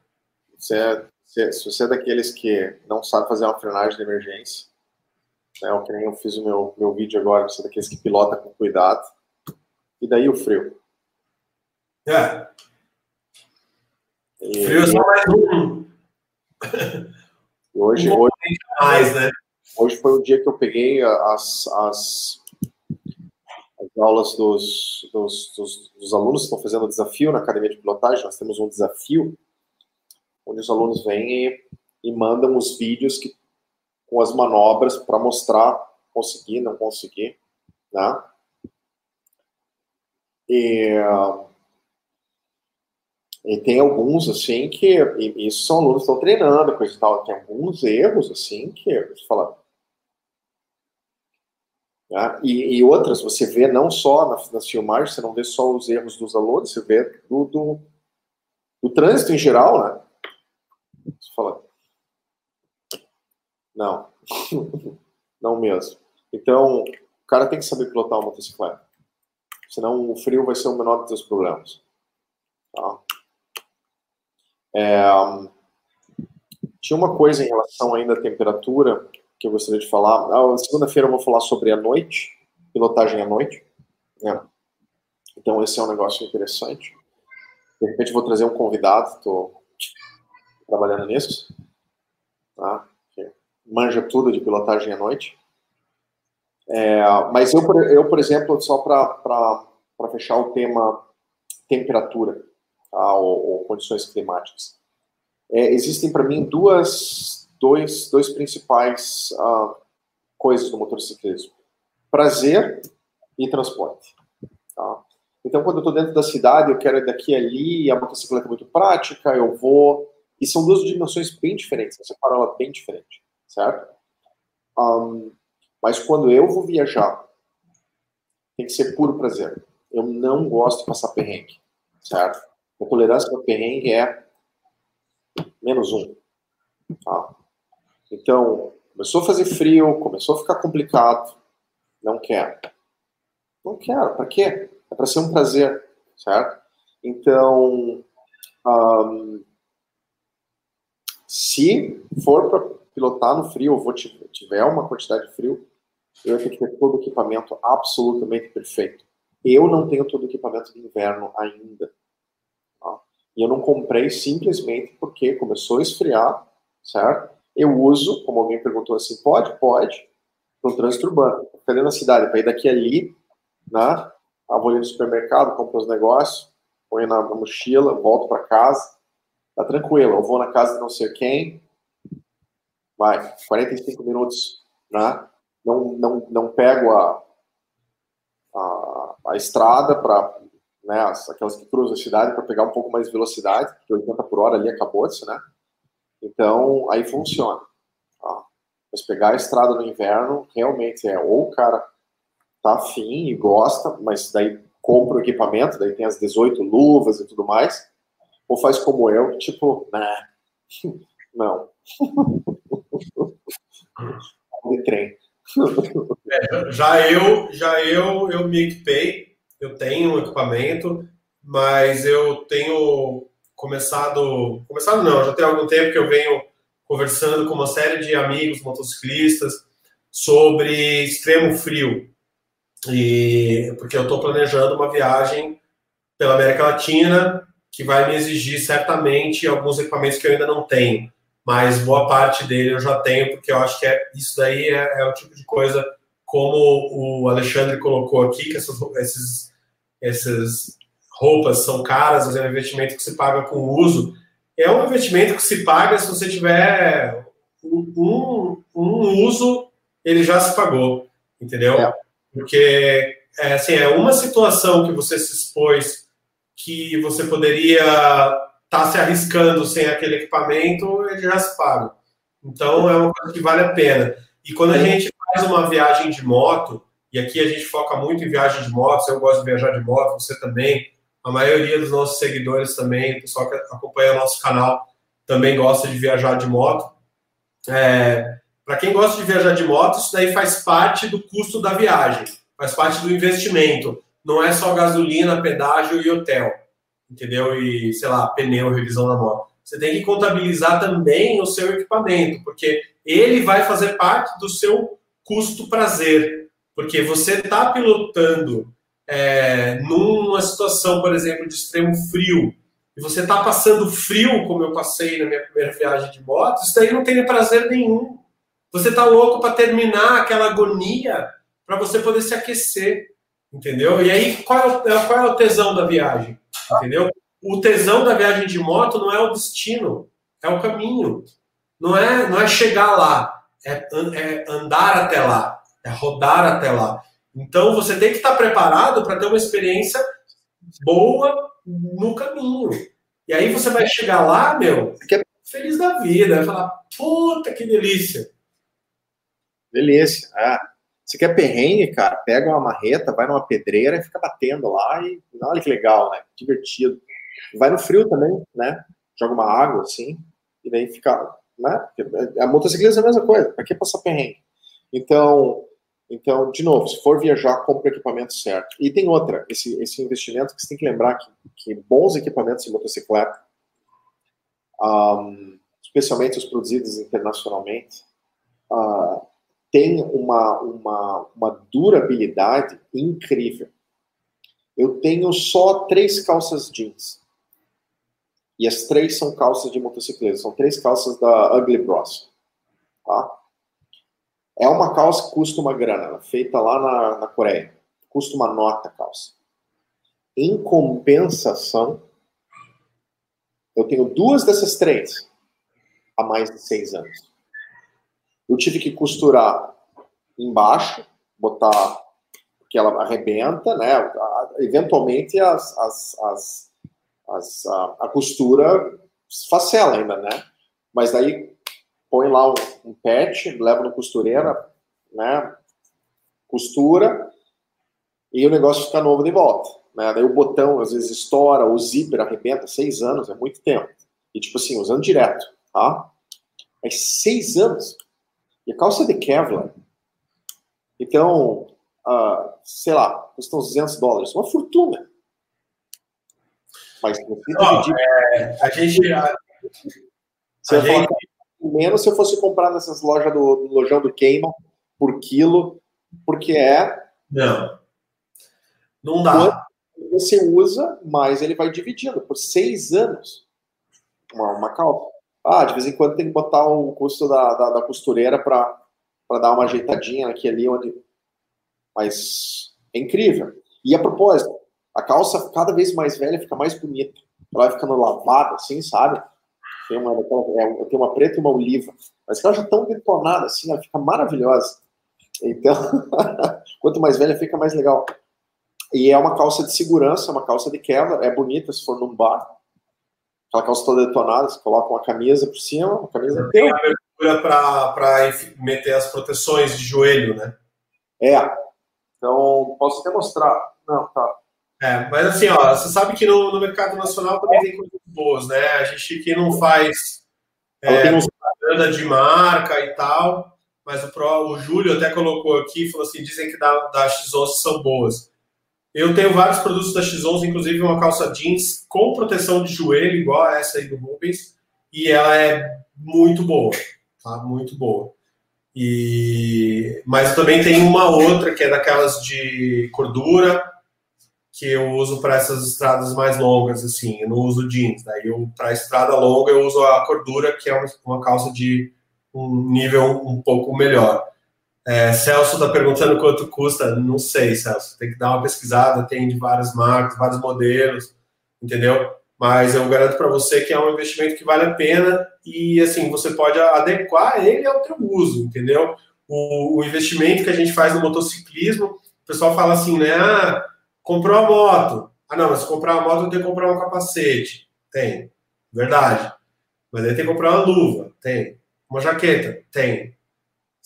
Você é, se, se você é daqueles que não sabe fazer uma frenagem de emergência, né, nem eu fiz o meu, meu vídeo agora, você daqueles que pilota com cuidado, e daí o frio. É. E, frio é só mais um. Hoje, um hoje, mais, né? hoje foi o dia que eu peguei as, as as aulas dos, dos, dos, dos alunos que estão fazendo o desafio na academia de pilotagem. Nós temos um desafio onde os alunos vêm e, e mandam os vídeos que, com as manobras para mostrar conseguir, não conseguir, né? E, e tem alguns, assim, que, e isso são alunos que estão treinando, coisa e tal, tem alguns erros, assim, que você fala, né? E, e, outras, você vê não só na, nas filmagens, você não vê só os erros dos alunos, você vê do, do, do trânsito em geral, né? Você fala, não, não mesmo. Então, o cara tem que saber pilotar uma motocicleta, senão o frio vai ser o menor dos seus problemas. Tá? É, tinha uma coisa em relação ainda à temperatura que eu gostaria de falar. Ah, Segunda-feira eu vou falar sobre a noite, pilotagem à noite. Né? Então, esse é um negócio interessante. De repente, vou trazer um convidado, estou trabalhando nisso, tá? Manja tudo de pilotagem à noite. É, mas eu, eu, por exemplo, só para fechar o tema temperatura tá? ou, ou condições climáticas, é, existem para mim duas, dois, dois principais uh, coisas do motociclismo: prazer e transporte. Tá? Então, quando eu estou dentro da cidade, eu quero ir daqui a ali, a motocicleta é muito prática, eu vou. E são duas dimensões bem diferentes, você separo ela bem diferente, certo? Um, mas quando eu vou viajar, tem que ser puro prazer. Eu não gosto de passar perrengue, certo? A tolerância para perrengue é menos um. Tá? Então, começou a fazer frio, começou a ficar complicado, não quero. Não quero, para quê? É para ser um prazer, certo? Então, um, se for para pilotar no frio, ou vou tiver uma quantidade de frio, eu tenho que ter todo o equipamento absolutamente perfeito. Eu não tenho todo o equipamento de inverno ainda. Tá? E eu não comprei simplesmente porque começou a esfriar, certo? Eu uso, como alguém perguntou assim, pode? Pode, no trânsito urbano. Ficar na cidade, para ir daqui ali, né? Ah, vou ali no supermercado, compro os negócios, ponho na mochila, volto para casa, tá tranquilo. Eu vou na casa de não sei quem, vai, 45 minutos, né? Não, não, não pego a, a, a estrada para, né, aquelas que cruzam a cidade para pegar um pouco mais de velocidade, porque 80 por hora ali acabou-se, né? Então, aí funciona. Tá? Mas pegar a estrada no inverno, realmente é ou o cara tá afim e gosta, mas daí compra o equipamento, daí tem as 18 luvas e tudo mais, ou faz como eu, tipo, né? Não. de trem. É, já eu, já eu, eu me equipei, eu tenho um equipamento, mas eu tenho começado, começado não, já tem algum tempo que eu venho conversando com uma série de amigos motociclistas sobre extremo frio. E porque eu estou planejando uma viagem pela América Latina que vai me exigir certamente alguns equipamentos que eu ainda não tenho, mas boa parte dele eu já tenho porque eu acho que é isso daí é, é o tipo de coisa como o Alexandre colocou aqui que essas, esses essas roupas são caras, é um investimento que se paga com uso. É um investimento que se paga se você tiver um, um uso, ele já se pagou, entendeu? É. Porque, é, assim, é uma situação que você se expôs que você poderia estar tá se arriscando sem aquele equipamento, ele já se paga. Então, é uma coisa que vale a pena. E quando a gente faz uma viagem de moto, e aqui a gente foca muito em viagem de moto, eu gosto de viajar de moto, você também, a maioria dos nossos seguidores também, o pessoal que acompanha o nosso canal, também gosta de viajar de moto. É, para quem gosta de viajar de moto, isso daí faz parte do custo da viagem, faz parte do investimento. Não é só gasolina, pedágio e hotel, entendeu? E, sei lá, pneu, revisão da moto. Você tem que contabilizar também o seu equipamento, porque ele vai fazer parte do seu custo prazer. Porque você está pilotando é, numa situação, por exemplo, de extremo frio, e você está passando frio, como eu passei na minha primeira viagem de moto, isso daí não tem prazer nenhum. Você tá louco para terminar aquela agonia para você poder se aquecer, entendeu? E aí, qual é, o, é, qual é o tesão da viagem? Entendeu? O tesão da viagem de moto não é o destino, é o caminho. Não é, não é chegar lá, é, é andar até lá, é rodar até lá. Então, você tem que estar preparado para ter uma experiência boa no caminho. E aí você vai chegar lá, meu, feliz da vida, vai falar, puta que delícia. Beleza. Ah, você quer perrengue, cara? Pega uma marreta, vai numa pedreira e fica batendo lá e olha que legal, né? Divertido. Vai no frio também, né? Joga uma água assim e daí fica, né? A motocicleta é a mesma coisa. Pra que passar perrengue? Então, então, de novo, se for viajar, compre o equipamento certo. E tem outra, esse, esse investimento que você tem que lembrar que, que bons equipamentos de motocicleta, um, especialmente os produzidos internacionalmente, uh, tem uma, uma, uma durabilidade incrível. Eu tenho só três calças jeans. E as três são calças de motocicleta. São três calças da Ugly Bros. Tá? É uma calça que custa uma grana, feita lá na, na Coreia. Custa uma nota a calça. Em compensação, eu tenho duas dessas três há mais de seis anos. Eu tive que costurar embaixo, botar que ela arrebenta, né? Eventualmente as, as, as, as a, a, costura facela ainda, né? Mas daí põe lá um, um patch, leva no costureira, né? Costura e o negócio fica novo de volta. Né? Daí o botão às vezes estoura, o zíper arrebenta, seis anos é muito tempo. E tipo assim, usando direto, tá? Mas seis anos. E a calça de Kevlar. Então, uh, sei lá, custam 200 dólares, uma fortuna. Mas não dividir. É, a gente. A, você a gente... menos se eu fosse comprar nessas lojas do, do lojão do Queima por quilo, porque é. Não. Não dá. Você usa, mas ele vai dividindo por seis anos uma, uma calça. Ah, de vez em quando tem que botar o custo da, da, da costureira para dar uma ajeitadinha aqui ali onde. Mas é incrível. E a propósito, a calça cada vez mais velha fica mais bonita. Ela vai ficando lavada, assim, sabe? Tem uma, é, tem uma preta e uma oliva. Mas ela já tão detonada, assim, ela fica maravilhosa. Então, quanto mais velha fica, mais legal. E é uma calça de segurança, uma calça de quebra, é bonita se for num bar. Aquela calça toda detonada, você coloca uma camisa por cima, uma camisa. Tem abertura para meter as proteções de joelho, né? É. Então, posso até mostrar. Não, tá. É, mas assim, ó, você sabe que no, no mercado nacional também tem coisas boas, né? A gente aqui não faz é, propaganda de marca e tal, mas o, Pro, o Júlio até colocou aqui, falou assim, dizem que da, da X11 são boas. Eu tenho vários produtos da X11, inclusive uma calça jeans com proteção de joelho, igual a essa aí do Rubens, e ela é muito boa, tá? Muito boa. E... Mas também tem uma outra que é daquelas de cordura, que eu uso para essas estradas mais longas, assim, eu não uso jeans. Daí eu, para estrada longa, eu uso a cordura, que é uma calça de um nível um pouco melhor. É, Celso está perguntando quanto custa. Não sei, Celso. Tem que dar uma pesquisada. Tem de várias marcas, vários modelos, entendeu? Mas eu garanto para você que é um investimento que vale a pena e assim você pode adequar ele ao teu uso, entendeu? O, o investimento que a gente faz no motociclismo, o pessoal fala assim, né? Ah, comprou a moto. Ah, não, mas se comprar a moto, tem que comprar um capacete. Tem, verdade. Mas aí tem que comprar uma luva. Tem. Uma jaqueta. Tem.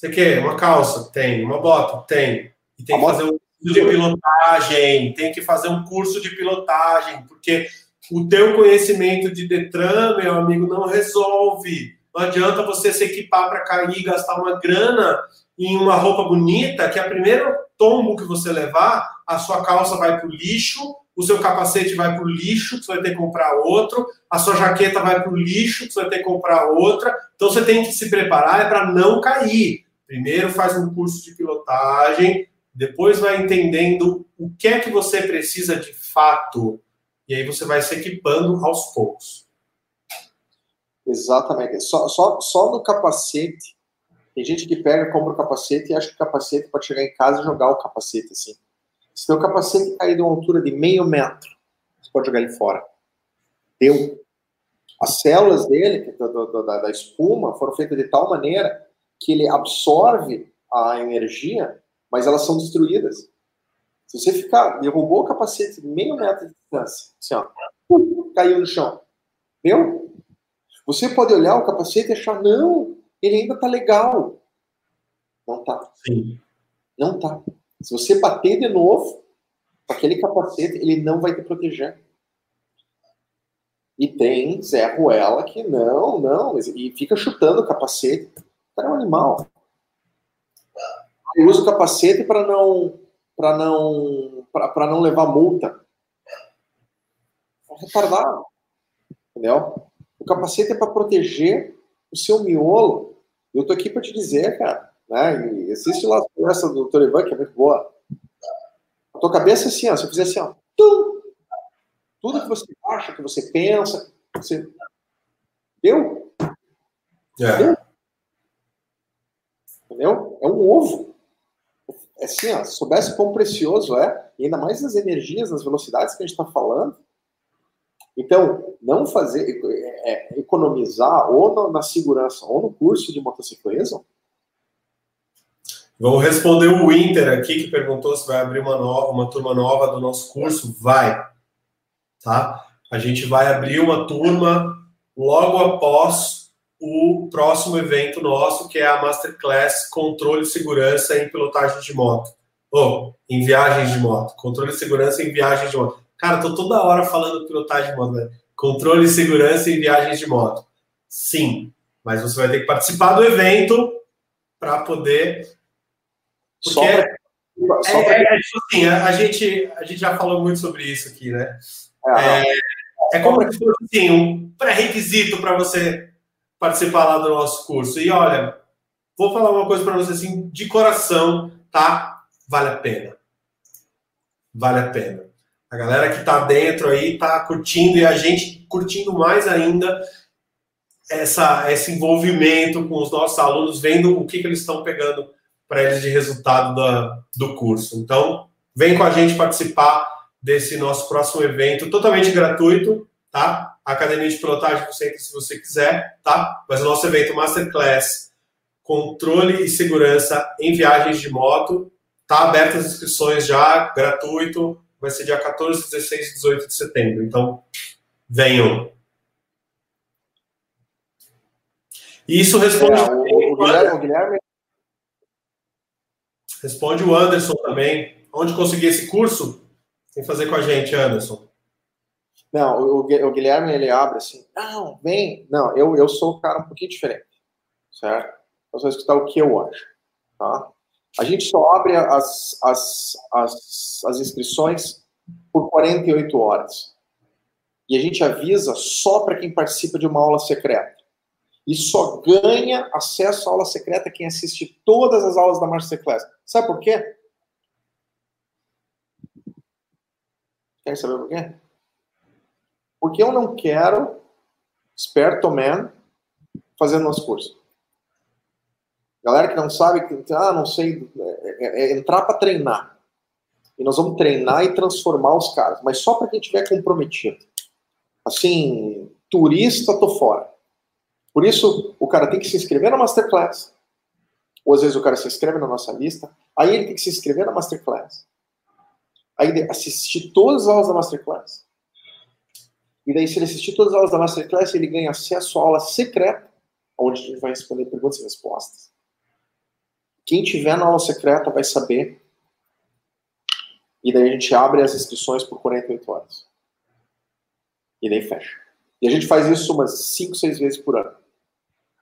Você quer uma calça? Tem. Uma bota? Tem. E tem que fazer um curso de pilotagem, tem que fazer um curso de pilotagem, porque o teu conhecimento de Detran, meu amigo, não resolve. Não adianta você se equipar para cair e gastar uma grana em uma roupa bonita, que a primeiro tombo que você levar, a sua calça vai para o lixo, o seu capacete vai para o lixo, você vai ter que comprar outro, a sua jaqueta vai para o lixo, você vai ter que comprar outra. Então você tem que se preparar é para não cair. Primeiro faz um curso de pilotagem, depois vai entendendo o que é que você precisa de fato, e aí você vai se equipando aos poucos. Exatamente. Só, só, só no capacete, tem gente que pega, compra o capacete e acha que o capacete pode chegar em casa e jogar o capacete assim. Se o capacete cair de uma altura de meio metro, você pode jogar ele fora. Deu. As células dele, da, da, da espuma, foram feitas de tal maneira que ele absorve a energia, mas elas são destruídas. Se você ficar, derrubou o capacete meio metro de distância, assim, ó, caiu no chão. Viu? Você pode olhar o capacete e achar, não, ele ainda tá legal. Não tá. Sim. Não tá. Se você bater de novo, aquele capacete, ele não vai te proteger. E tem Zé Ruela que não, não, e fica chutando o capacete cara é um animal. Eu uso capacete para não para não para não levar multa. É retardado. Entendeu? O capacete é para proteger o seu miolo, eu tô aqui para te dizer, cara, né? E assiste lá a conversa do Dr. Ivan, que é muito boa. A tua cabeça é assim, ó, se eu fizer assim, ó, tum, tudo que você acha, que você pensa, você. Deu? É. Deu? Entendeu? É um ovo. É assim, ó, se soubesse quão precioso é, e ainda mais nas energias, nas velocidades que a gente está falando. Então, não fazer, é, economizar ou na, na, segurança ou no curso de motociclismo. Vamos responder o Winter aqui, que perguntou se vai abrir uma, nova, uma turma nova do nosso curso. Vai tá? A gente vai abrir uma turma logo após o próximo evento nosso, que é a Masterclass Controle e Segurança em Pilotagem de Moto. Ou, oh, em viagens de moto. Controle e Segurança em Viagens de Moto. Cara, tô toda hora falando pilotagem de moto, né? Controle e Segurança em Viagens de Moto. Sim, mas você vai ter que participar do evento para poder... Porque... Só pra... Só pra... É, é, tipo assim, a, a, gente, a gente já falou muito sobre isso aqui, né? É, é como se fosse assim, um pré-requisito para você participar lá do nosso curso. E olha, vou falar uma coisa para você assim, de coração, tá? Vale a pena. Vale a pena. A galera que está dentro aí está curtindo e a gente curtindo mais ainda essa, esse envolvimento com os nossos alunos, vendo o que, que eles estão pegando para eles de resultado da, do curso. Então, vem com a gente participar desse nosso próximo evento, totalmente gratuito, tá? Academia de Pilotagem você entra se você quiser, tá? Mas o nosso evento Masterclass, controle e segurança em viagens de moto, tá aberto as inscrições já, gratuito, vai ser dia 14, 16 e 18 de setembro. Então, venham. E isso responde. É, o, o, Guilherme, o Guilherme. Responde o Anderson também. Onde conseguir esse curso? Tem que fazer com a gente, Anderson. Não, o, o Guilherme ele abre assim, não, vem. Não, eu, eu sou um cara um pouquinho diferente, certo? Você vai escutar o que eu acho, tá? A gente só abre as, as, as, as inscrições por 48 horas. E a gente avisa só para quem participa de uma aula secreta. E só ganha acesso à aula secreta quem assiste todas as aulas da Masterclass. Sabe por quê? Quer saber por quê? Porque eu não quero esperto man fazendo nosso curso. Galera que não sabe, ah, não sei, é, é, é entrar para treinar. E nós vamos treinar e transformar os caras, mas só para quem estiver comprometido. Assim, turista, tô fora. Por isso, o cara tem que se inscrever na Masterclass. Ou às vezes o cara se inscreve na nossa lista, aí ele tem que se inscrever na Masterclass aí assistir todas as aulas da Masterclass. E daí, se ele assistir todas as aulas da Masterclass, ele ganha acesso à aula secreta, onde a gente vai responder perguntas e respostas. Quem tiver na aula secreta vai saber. E daí a gente abre as inscrições por 48 horas. E daí fecha. E a gente faz isso umas 5, 6 vezes por ano.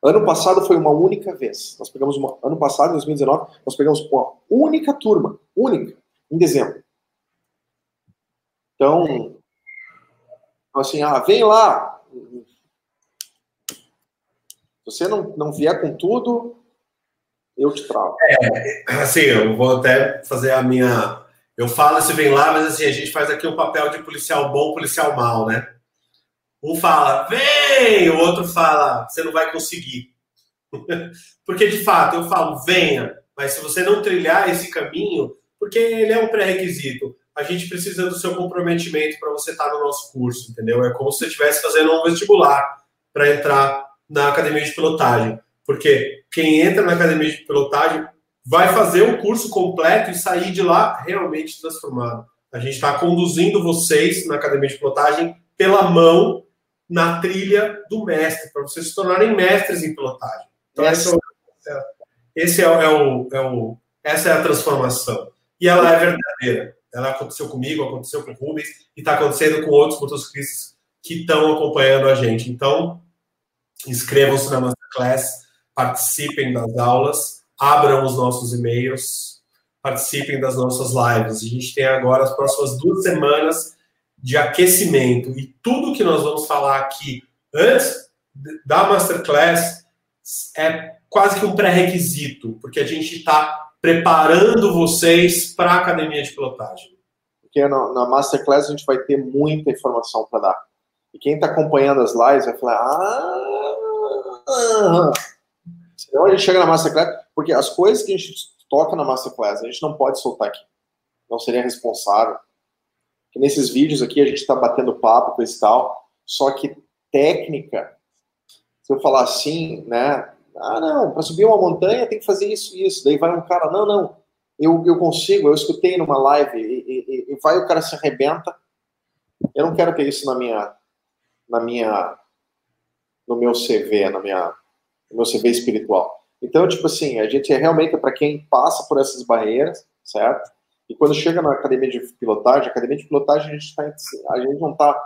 Ano passado foi uma única vez. Nós pegamos uma. Ano passado, em 2019, nós pegamos uma única turma. Única. Em dezembro. Então, assim, ah, vem lá. Se você não, não vier com tudo, eu te trago. É, assim, eu vou até fazer a minha. Eu falo se vem lá, mas assim, a gente faz aqui um papel de policial bom, policial mal, né? Um fala, vem! O outro fala, você não vai conseguir. porque, de fato, eu falo, venha, mas se você não trilhar esse caminho, porque ele é um pré-requisito a gente precisa do seu comprometimento para você estar tá no nosso curso, entendeu? É como se você estivesse fazendo um vestibular para entrar na academia de pilotagem. Porque quem entra na academia de pilotagem vai fazer o curso completo e sair de lá realmente transformado. A gente está conduzindo vocês na academia de pilotagem pela mão na trilha do mestre, para vocês se tornarem mestres em pilotagem. Então, essa, é, esse é, é, o, é o, essa é a transformação. E ela é verdadeira. Ela aconteceu comigo, aconteceu com o Rubens e está acontecendo com outros motociclistas que estão acompanhando a gente. Então, inscrevam-se na Masterclass, participem das aulas, abram os nossos e-mails, participem das nossas lives. A gente tem agora as próximas duas semanas de aquecimento e tudo que nós vamos falar aqui antes da Masterclass é quase que um pré-requisito, porque a gente está preparando vocês para a academia de pilotagem? Porque na, na Masterclass a gente vai ter muita informação para dar. E quem está acompanhando as lives vai falar: ah, senão a gente chega na Masterclass, porque as coisas que a gente toca na Masterclass a gente não pode soltar aqui. Não seria responsável. Que nesses vídeos aqui a gente está batendo papo com esse tal, só que técnica, se eu falar assim, né? Ah, não, para subir uma montanha tem que fazer isso e isso. Daí vai um cara, não, não, eu, eu consigo, eu escutei numa live, e, e, e vai o cara se arrebenta. Eu não quero ter isso na minha, na minha, no meu CV, na minha, no meu CV espiritual. Então, tipo assim, a gente é realmente para quem passa por essas barreiras, certo? E quando chega na academia de pilotagem, academia de pilotagem a gente, tá, a gente não tá,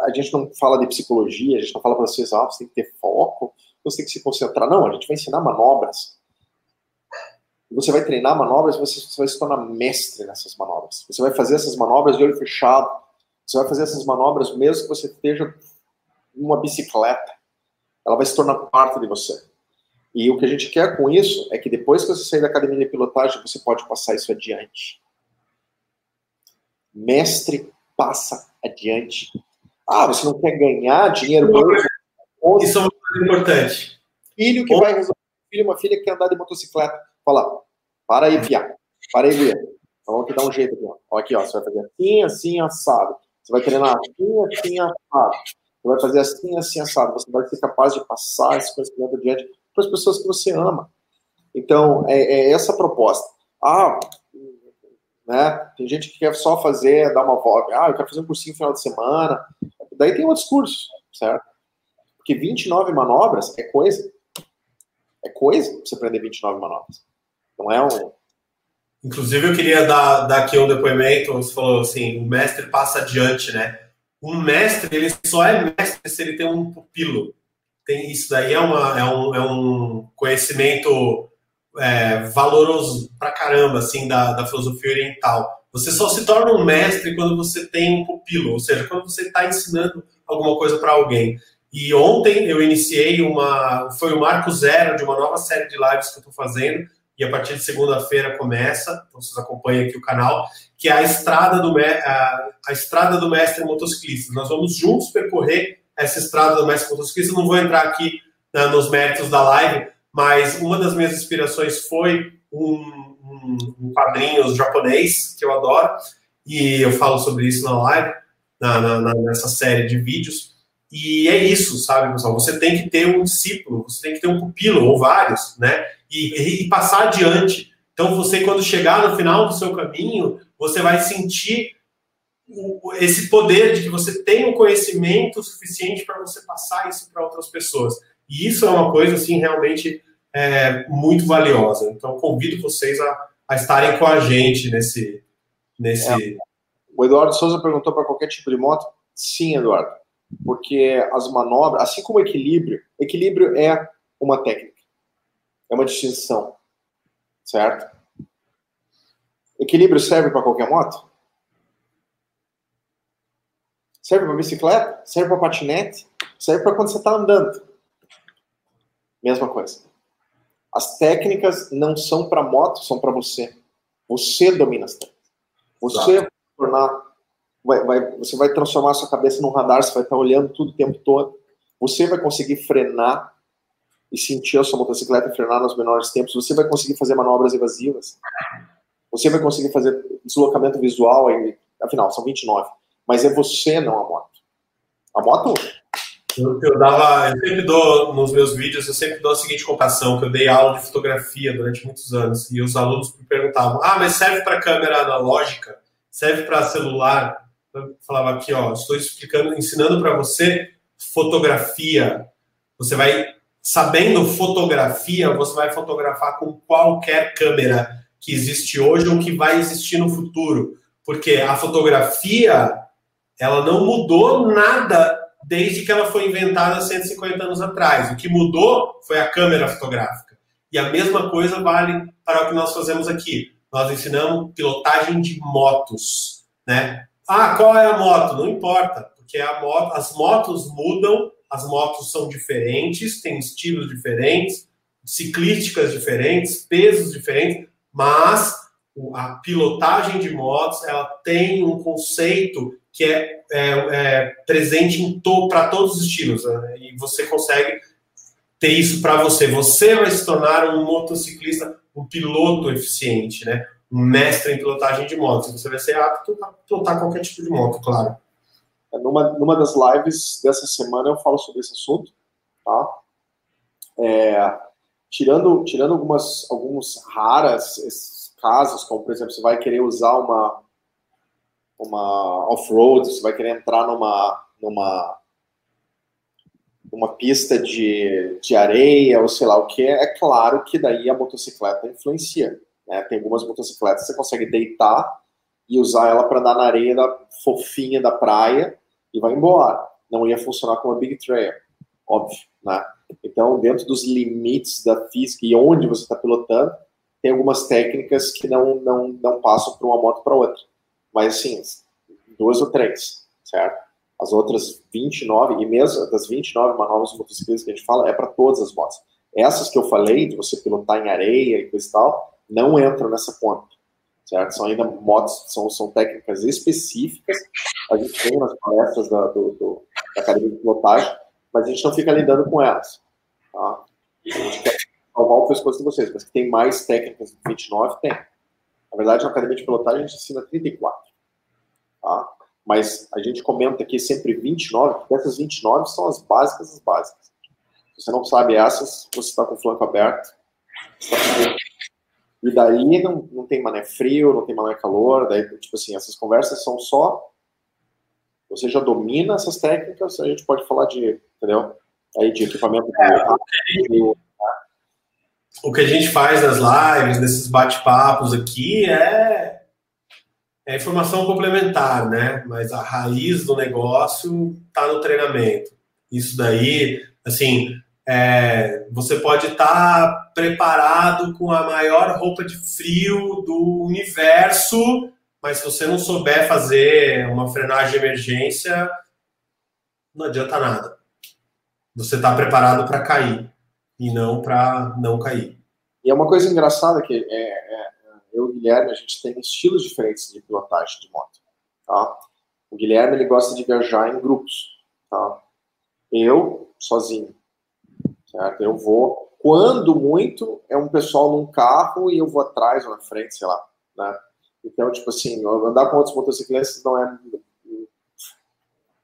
a gente não fala de psicologia, a gente não fala para vocês, ah, você tem que ter foco, você tem que se concentrar. Não, a gente vai ensinar manobras. Você vai treinar manobras, você, você vai se tornar mestre nessas manobras. Você vai fazer essas manobras de olho fechado. Você vai fazer essas manobras mesmo que você esteja uma bicicleta. Ela vai se tornar parte de você. E o que a gente quer com isso é que depois que você sair da academia de pilotagem, você pode passar isso adiante. Mestre passa adiante. Ah, você não quer ganhar dinheiro? Isso é uma coisa importante. Filho que vai resolver, filho, uma filha que quer andar de motocicleta. Fala, para aí, Pia. Para aí, Guia. Então, vamos te dar um jeito aqui. Ó. Aqui, ó, você vai fazer assim, assim, assado. Você vai treinar assim, assim, assado. Você vai fazer assim, assim, assado. Você vai ser capaz de passar esse conhecimento adiante para as pessoas que você ama. Então, é, é, essa a proposta. Ah, né? Tem gente que quer só fazer, dar uma volta. Ah, eu quero fazer um cursinho no final de semana. Daí tem outros cursos, certo? Porque 29 manobras é coisa. É coisa você aprender 29 manobras. Não é um. Inclusive, eu queria dar, dar aqui um depoimento. Você falou assim: o mestre passa adiante, né? Um mestre, ele só é mestre se ele tem um pupilo tem isso daí é, uma, é, um, é um conhecimento é, valoroso pra caramba, assim, da, da filosofia oriental. Você só se torna um mestre quando você tem um pupilo, ou seja, quando você está ensinando alguma coisa para alguém. E ontem eu iniciei uma. Foi o marco zero de uma nova série de lives que eu estou fazendo, e a partir de segunda-feira começa, então vocês acompanhem aqui o canal, que é a estrada do, a, a estrada do mestre motociclista. Nós vamos juntos percorrer essa estrada do mestre motociclista. Não vou entrar aqui né, nos méritos da live, mas uma das minhas inspirações foi um, um, um quadrinho japonês que eu adoro, e eu falo sobre isso na live, na, na, nessa série de vídeos. E é isso, sabe, pessoal? Você tem que ter um discípulo, você tem que ter um pupilo, ou vários, né? E, e, passar adiante. Então, você, quando chegar no final do seu caminho, você vai sentir esse poder de que você tem o conhecimento suficiente para você passar isso para outras pessoas. E isso é uma coisa, assim, realmente é, muito valiosa. Então, convido vocês a, a estarem com a gente nesse. nesse... É. O Eduardo Souza perguntou para qualquer tipo de moto. Sim, Eduardo. Porque as manobras, assim como equilíbrio, equilíbrio é uma técnica, é uma distinção, certo? Equilíbrio serve para qualquer moto? serve para bicicleta, serve para patinete, serve para quando você está andando. Mesma coisa. As técnicas não são para moto, são para você. Você domina as técnicas. Você vai tornar, vai, vai, você vai transformar sua cabeça num radar, você vai estar olhando tudo o tempo todo. Você vai conseguir frenar e sentir a sua motocicleta frenar nos menores tempos. Você vai conseguir fazer manobras evasivas. Você vai conseguir fazer deslocamento visual. Afinal, são 29 mas é você, não a moto. A moto. Eu, eu, dava, eu sempre dou nos meus vídeos, eu sempre dou a seguinte comparação, que eu dei aula de fotografia durante muitos anos e os alunos me perguntavam: "Ah, mas serve para câmera analógica? Serve para celular?" Falava aqui, ó, estou explicando, ensinando para você fotografia. Você vai sabendo fotografia, você vai fotografar com qualquer câmera que existe hoje ou que vai existir no futuro, porque a fotografia ela não mudou nada desde que ela foi inventada 150 anos atrás. O que mudou foi a câmera fotográfica. E a mesma coisa vale para o que nós fazemos aqui. Nós ensinamos pilotagem de motos, né? Ah, qual é a moto? Não importa, porque a moto, as motos mudam as motos são diferentes, têm estilos diferentes, ciclísticas diferentes, pesos diferentes, mas a pilotagem de motos ela tem um conceito que é, é, é presente para todos os estilos né? e você consegue ter isso para você. Você vai se tornar um motociclista, um piloto eficiente, né? Mestre em pilotagem de motos. Você vai ser apto a pilotar qualquer tipo de moto, claro. É, numa, numa das lives dessa semana eu falo sobre esse assunto, tá? É, tirando, tirando algumas, alguns raras casos, como por exemplo, você vai querer usar uma, uma off-road, você vai querer entrar numa, numa, numa pista de, de areia ou sei lá o que, é claro que daí a motocicleta influencia. Né? Tem algumas motocicletas que você consegue deitar e usar ela para andar na areia da fofinha da praia e vai embora. Não ia funcionar como uma Big Trail, óbvio, né? Então, dentro dos limites da física e onde você está pilotando, tem algumas técnicas que não, não, não passam para uma moto para outra. Mas, assim, duas ou três, certo? As outras 29, e mesmo das 29 manobras motociclistas que a gente fala, é para todas as motos. Essas que eu falei, de você pilotar em areia e coisa e tal, não entram nessa conta certo? São ainda modos, são, são técnicas específicas, a gente tem nas palestras da, do, do, da Academia de Pilotagem, mas a gente não fica lidando com elas, tá? A gente quer salvar o pescoço de vocês, mas que tem mais técnicas do 29, tem. Na verdade, na Academia de Pilotagem a gente ensina 34, tá? Mas a gente comenta aqui sempre 29, porque essas 29 são as básicas, as básicas. Se você não sabe essas, você está com o flanco aberto, você está e daí não, não tem mané frio, não tem mané calor, daí, tipo assim, essas conversas são só. Você já domina essas técnicas, a gente pode falar de, entendeu? Aí de equipamento. É, de... O que a gente faz nas lives, nesses bate-papos aqui, é, é informação complementar, né? Mas a raiz do negócio está no treinamento. Isso daí, assim, é, você pode estar tá preparado com a maior roupa de frio do universo, mas se você não souber fazer uma frenagem de emergência, não adianta nada. Você está preparado para cair e não para não cair. E é uma coisa engraçada que é, é, eu e o Guilherme, a gente tem estilos diferentes de pilotagem de moto. Tá? O Guilherme ele gosta de viajar em grupos. Tá? Eu, sozinho certo? Eu vou, quando muito, é um pessoal num carro e eu vou atrás ou na frente, sei lá, né? Então, tipo assim, andar com outros motociclistas não é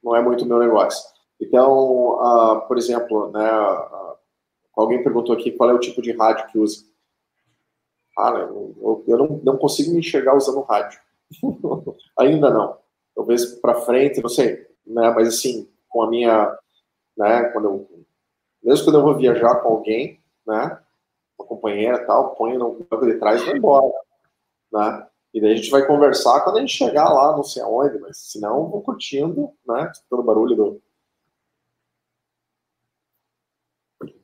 não é muito meu negócio. Então, uh, por exemplo, né, uh, alguém perguntou aqui qual é o tipo de rádio que usa. Cara, eu, eu não, não consigo me enxergar usando rádio. Ainda não. Talvez para frente, não sei, né, mas assim, com a minha, né, quando eu mesmo quando eu vou viajar com alguém, né? Uma companheira tal, põe no banco de trás e vai embora, né? E daí a gente vai conversar quando a gente chegar lá, não sei aonde, mas se não, vou curtindo, né? Escutando o barulho do.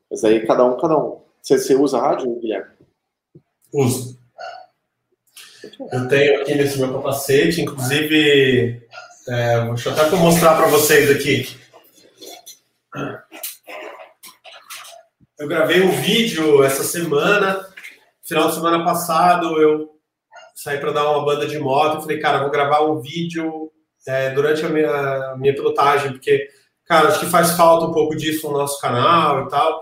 Mas aí cada um, cada um. Você, você usa rádio, Guilherme? Uso. Eu tenho aqui nesse meu capacete, inclusive, é, deixa eu até mostrar para vocês aqui. Eu gravei um vídeo essa semana, final de semana passado, eu saí para dar uma banda de moto. Falei, cara, vou gravar um vídeo é, durante a minha, a minha pilotagem, porque, cara, acho que faz falta um pouco disso no nosso canal e tal.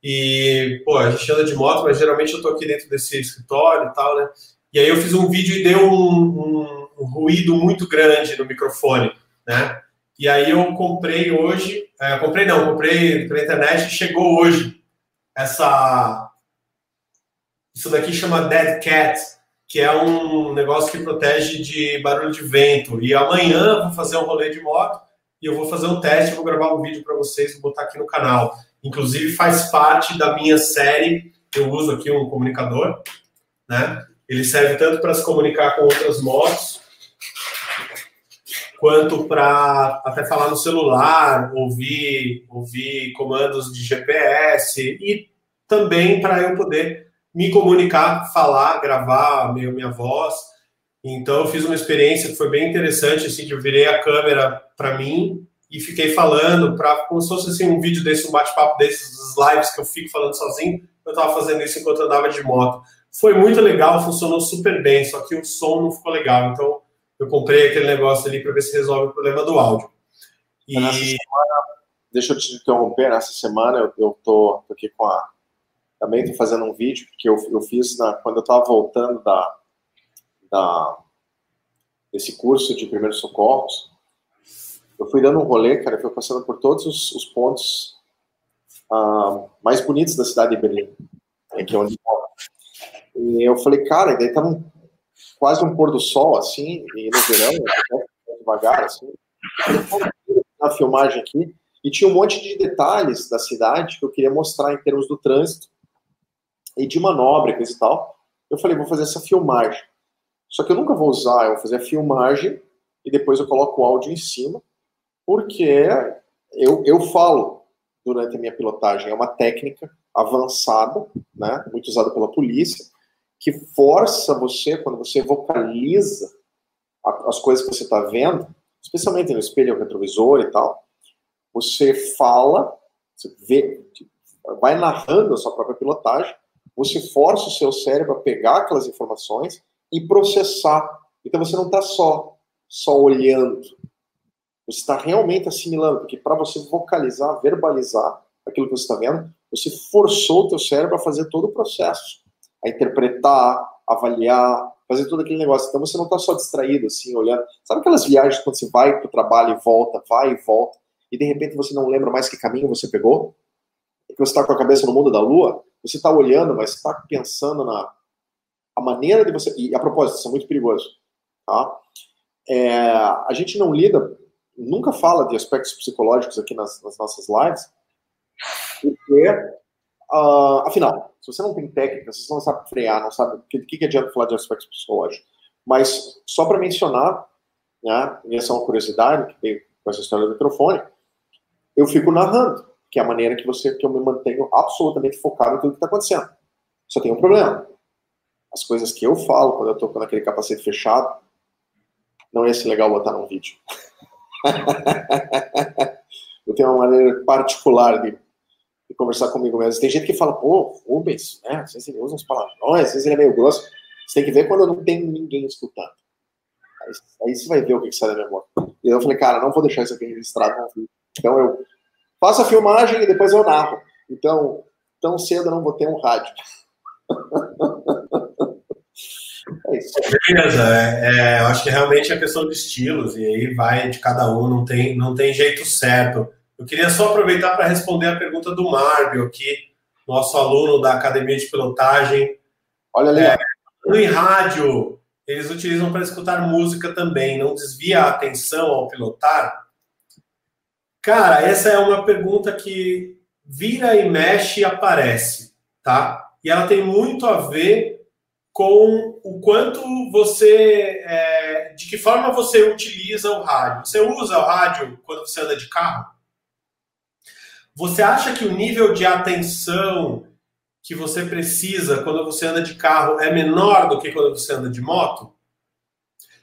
E, pô, a gente anda de moto, mas geralmente eu tô aqui dentro desse escritório e tal, né? E aí eu fiz um vídeo e deu um, um, um ruído muito grande no microfone, né? E aí eu comprei hoje, é, comprei não, comprei pela internet chegou hoje essa. Isso daqui chama Dead Cat, que é um negócio que protege de barulho de vento. E amanhã vou fazer um rolê de moto e eu vou fazer um teste, vou gravar um vídeo para vocês, vou botar aqui no canal. Inclusive faz parte da minha série. Eu uso aqui um comunicador, né? Ele serve tanto para se comunicar com outras motos, quanto para até falar no celular, ouvir, ouvir comandos de GPS e também para eu poder me comunicar, falar, gravar minha, voz. Então eu fiz uma experiência que foi bem interessante, assim, que eu virei a câmera para mim e fiquei falando para como se fosse assim, um vídeo desse, um bate-papo desses lives que eu fico falando sozinho. Eu estava fazendo isso enquanto andava de moto. Foi muito legal, funcionou super bem, só que o som não ficou legal. Então eu comprei aquele negócio ali para ver se resolve o problema do áudio. E... Semana, deixa eu te interromper, nessa semana eu, eu tô, tô aqui com a. Também estou fazendo um vídeo que eu, eu fiz na, quando eu estava voltando da, da, desse curso de primeiros socorros. Eu fui dando um rolê, cara, fui passando por todos os, os pontos uh, mais bonitos da cidade de Berlim, que é onde eu moro. E eu falei, cara, e daí tava um, quase um pôr do sol, assim, e no verão, devagar, assim. Na filmagem aqui, e tinha um monte de detalhes da cidade que eu queria mostrar em termos do trânsito e de manobras e tal. Eu falei, vou fazer essa filmagem. Só que eu nunca vou usar, eu vou fazer a filmagem e depois eu coloco o áudio em cima, porque eu, eu falo durante a minha pilotagem. É uma técnica avançada, né, muito usada pela polícia, que força você, quando você vocaliza as coisas que você está vendo, especialmente no espelho retrovisor e tal, você fala, você vê, vai narrando a sua própria pilotagem, você força o seu cérebro a pegar aquelas informações e processar. Então você não está só só olhando, você está realmente assimilando, porque para você vocalizar, verbalizar aquilo que você está vendo, você forçou o teu cérebro a fazer todo o processo, a interpretar, avaliar, fazer todo aquele negócio. Então você não está só distraído assim, olhando. Sabe aquelas viagens quando você vai para o trabalho e volta, vai e volta, e de repente você não lembra mais que caminho você pegou? que você está com a cabeça no mundo da lua, você está olhando, mas está pensando na, a maneira de você. E a propósito, isso é muito perigoso. Tá? É, a gente não lida, nunca fala de aspectos psicológicos aqui nas, nas nossas lives, porque, uh, afinal, se você não tem técnica, se você não sabe frear, não sabe. O que, que adianta falar de aspectos psicológicos? Mas, só para mencionar, né, e essa é uma curiosidade que tem com essa história do microfone, eu fico narrando, que é a maneira que, você, que eu me mantenho absolutamente focado em tudo que está acontecendo. Só tem um problema as coisas que eu falo quando eu tô com aquele capacete fechado, não ia ser legal botar num vídeo. eu tenho uma maneira particular de, de, conversar comigo mesmo. Tem gente que fala, pô, Rubens, né? Às vezes ele usa uns palavrões, às vezes ele é meio grosso. Você tem que ver quando não tem ninguém escutando. Aí, aí você vai ver o que, que sai da minha boca. E eu falei, cara, não vou deixar isso aqui registrado vídeo. Então eu faço a filmagem e depois eu narro. Então, tão cedo eu não vou ter um rádio. É isso. Beleza, é, é, eu acho que realmente é questão de estilos, e aí vai de cada um, não tem, não tem jeito certo. Eu queria só aproveitar para responder a pergunta do Marbio aqui, nosso aluno da Academia de Pilotagem. Olha ali. É, em rádio, eles utilizam para escutar música também, não desvia a atenção ao pilotar? Cara, essa é uma pergunta que vira e mexe e aparece, tá? E ela tem muito a ver com o quanto você, é, de que forma você utiliza o rádio. Você usa o rádio quando você anda de carro? Você acha que o nível de atenção que você precisa quando você anda de carro é menor do que quando você anda de moto?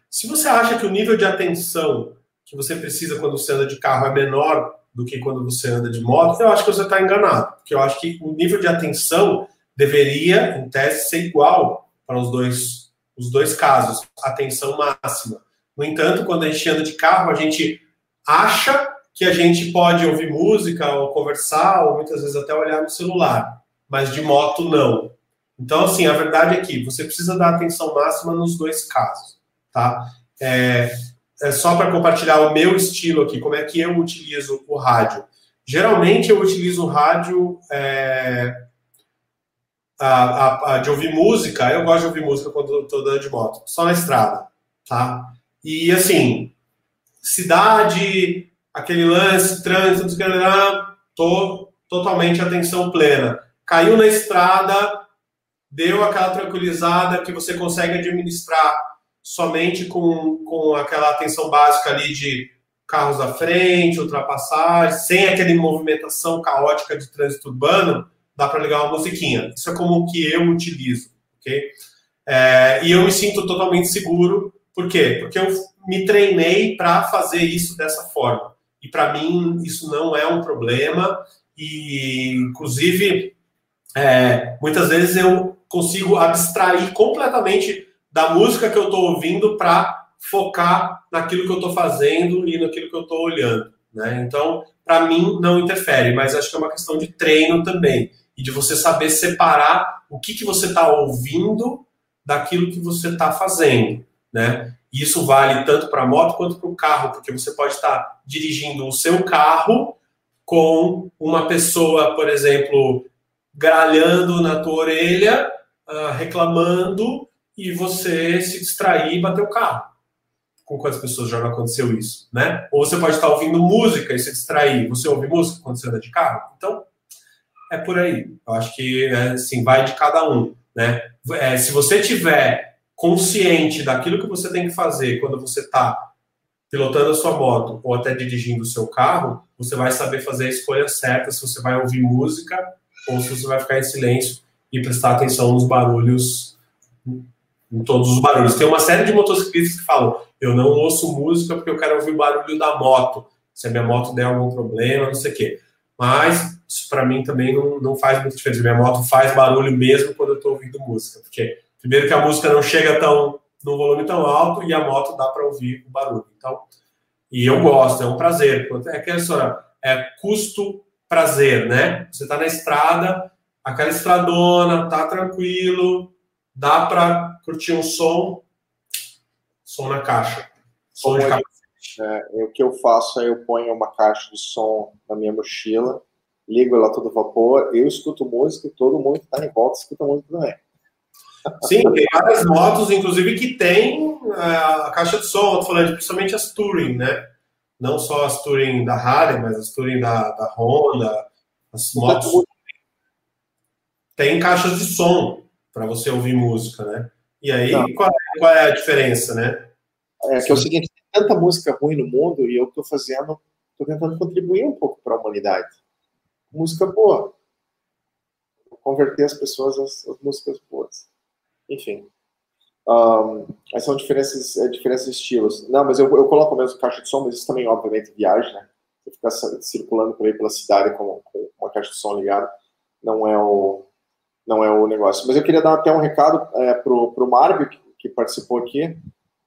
Se você acha que o nível de atenção que você precisa quando você anda de carro é menor do que quando você anda de moto, eu acho que você está enganado. Porque eu acho que o nível de atenção deveria, em tese, ser igual para os dois, os dois casos, atenção máxima. No entanto, quando a gente anda de carro, a gente acha que a gente pode ouvir música ou conversar, ou muitas vezes até olhar no celular, mas de moto não. Então, assim, a verdade é que você precisa dar atenção máxima nos dois casos, tá? É, é só para compartilhar o meu estilo aqui, como é que eu utilizo o rádio. Geralmente eu utilizo o rádio é, a, a, de ouvir música, eu gosto de ouvir música quando estou andando de moto, só na estrada, tá? E assim, cidade, aquele lance, trânsito, tô totalmente atenção plena. Caiu na estrada, deu aquela tranquilizada que você consegue administrar somente com, com aquela atenção básica ali de carros à frente, ultrapassagem, sem aquela movimentação caótica de trânsito urbano, dá para ligar uma musiquinha. Isso é como que eu utilizo, ok? É, e eu me sinto totalmente seguro. Por quê? Porque eu me treinei para fazer isso dessa forma. E para mim isso não é um problema. E, inclusive, é, muitas vezes eu consigo abstrair completamente da música que eu estou ouvindo para focar naquilo que eu estou fazendo e naquilo que eu estou olhando. Né? Então, para mim, não interfere, mas acho que é uma questão de treino também e de você saber separar o que, que você está ouvindo daquilo que você está fazendo. Né? E isso vale tanto para a moto quanto para o carro, porque você pode estar dirigindo o seu carro com uma pessoa, por exemplo, gralhando na tua orelha, uh, reclamando, e você se distrair e bater o carro. Com quantas pessoas já não aconteceu isso, né? Ou você pode estar ouvindo música e se distrair. Você ouve música quando você anda de carro? Então, é por aí. Eu acho que, assim, vai de cada um, né? É, se você tiver consciente daquilo que você tem que fazer quando você está pilotando a sua moto ou até dirigindo o seu carro, você vai saber fazer a escolha certa se você vai ouvir música ou se você vai ficar em silêncio e prestar atenção nos barulhos, em todos os barulhos. Tem uma série de motociclistas que falam: eu não ouço música porque eu quero ouvir o barulho da moto, se a minha moto der algum problema, não sei o quê. Mas isso para mim também não, não faz muita diferença. Minha moto faz barulho mesmo quando eu estou ouvindo música, porque Primeiro que a música não chega tão no volume tão alto e a moto dá para ouvir o barulho. Então, e eu gosto, é um prazer. É história, é custo prazer, né? Você está na estrada, aquela estradona, tá tranquilo, dá para curtir um som, som na caixa, som de capacete. É, o que eu faço é eu ponho uma caixa de som na minha mochila, ligo ela todo vapor, eu escuto música e todo mundo que está em volta escuta música também. Sim, tem várias motos, inclusive, que tem é, a caixa de som, estou falando principalmente as Touring, né? Não só as Touring da Harley, mas as Touring da, da Honda, as motos. Tem caixas de som para você ouvir música, né? E aí, qual é, qual é, a diferença, né? É que é o seguinte, tem tanta música ruim no mundo e eu estou fazendo, estou tentando contribuir um pouco para a humanidade. Música boa. Converter as pessoas às, às músicas boas enfim. Um, aí são diferenças, é, diferentes estilos. Não, mas eu, eu coloco mesmo caixa de som, mas isso também, obviamente, viagem, né? Você ficar circulando por aí pela cidade com, com uma caixa de som ligada não é o, não é o negócio. Mas eu queria dar até um recado é, pro, pro Marbio, que, que participou aqui.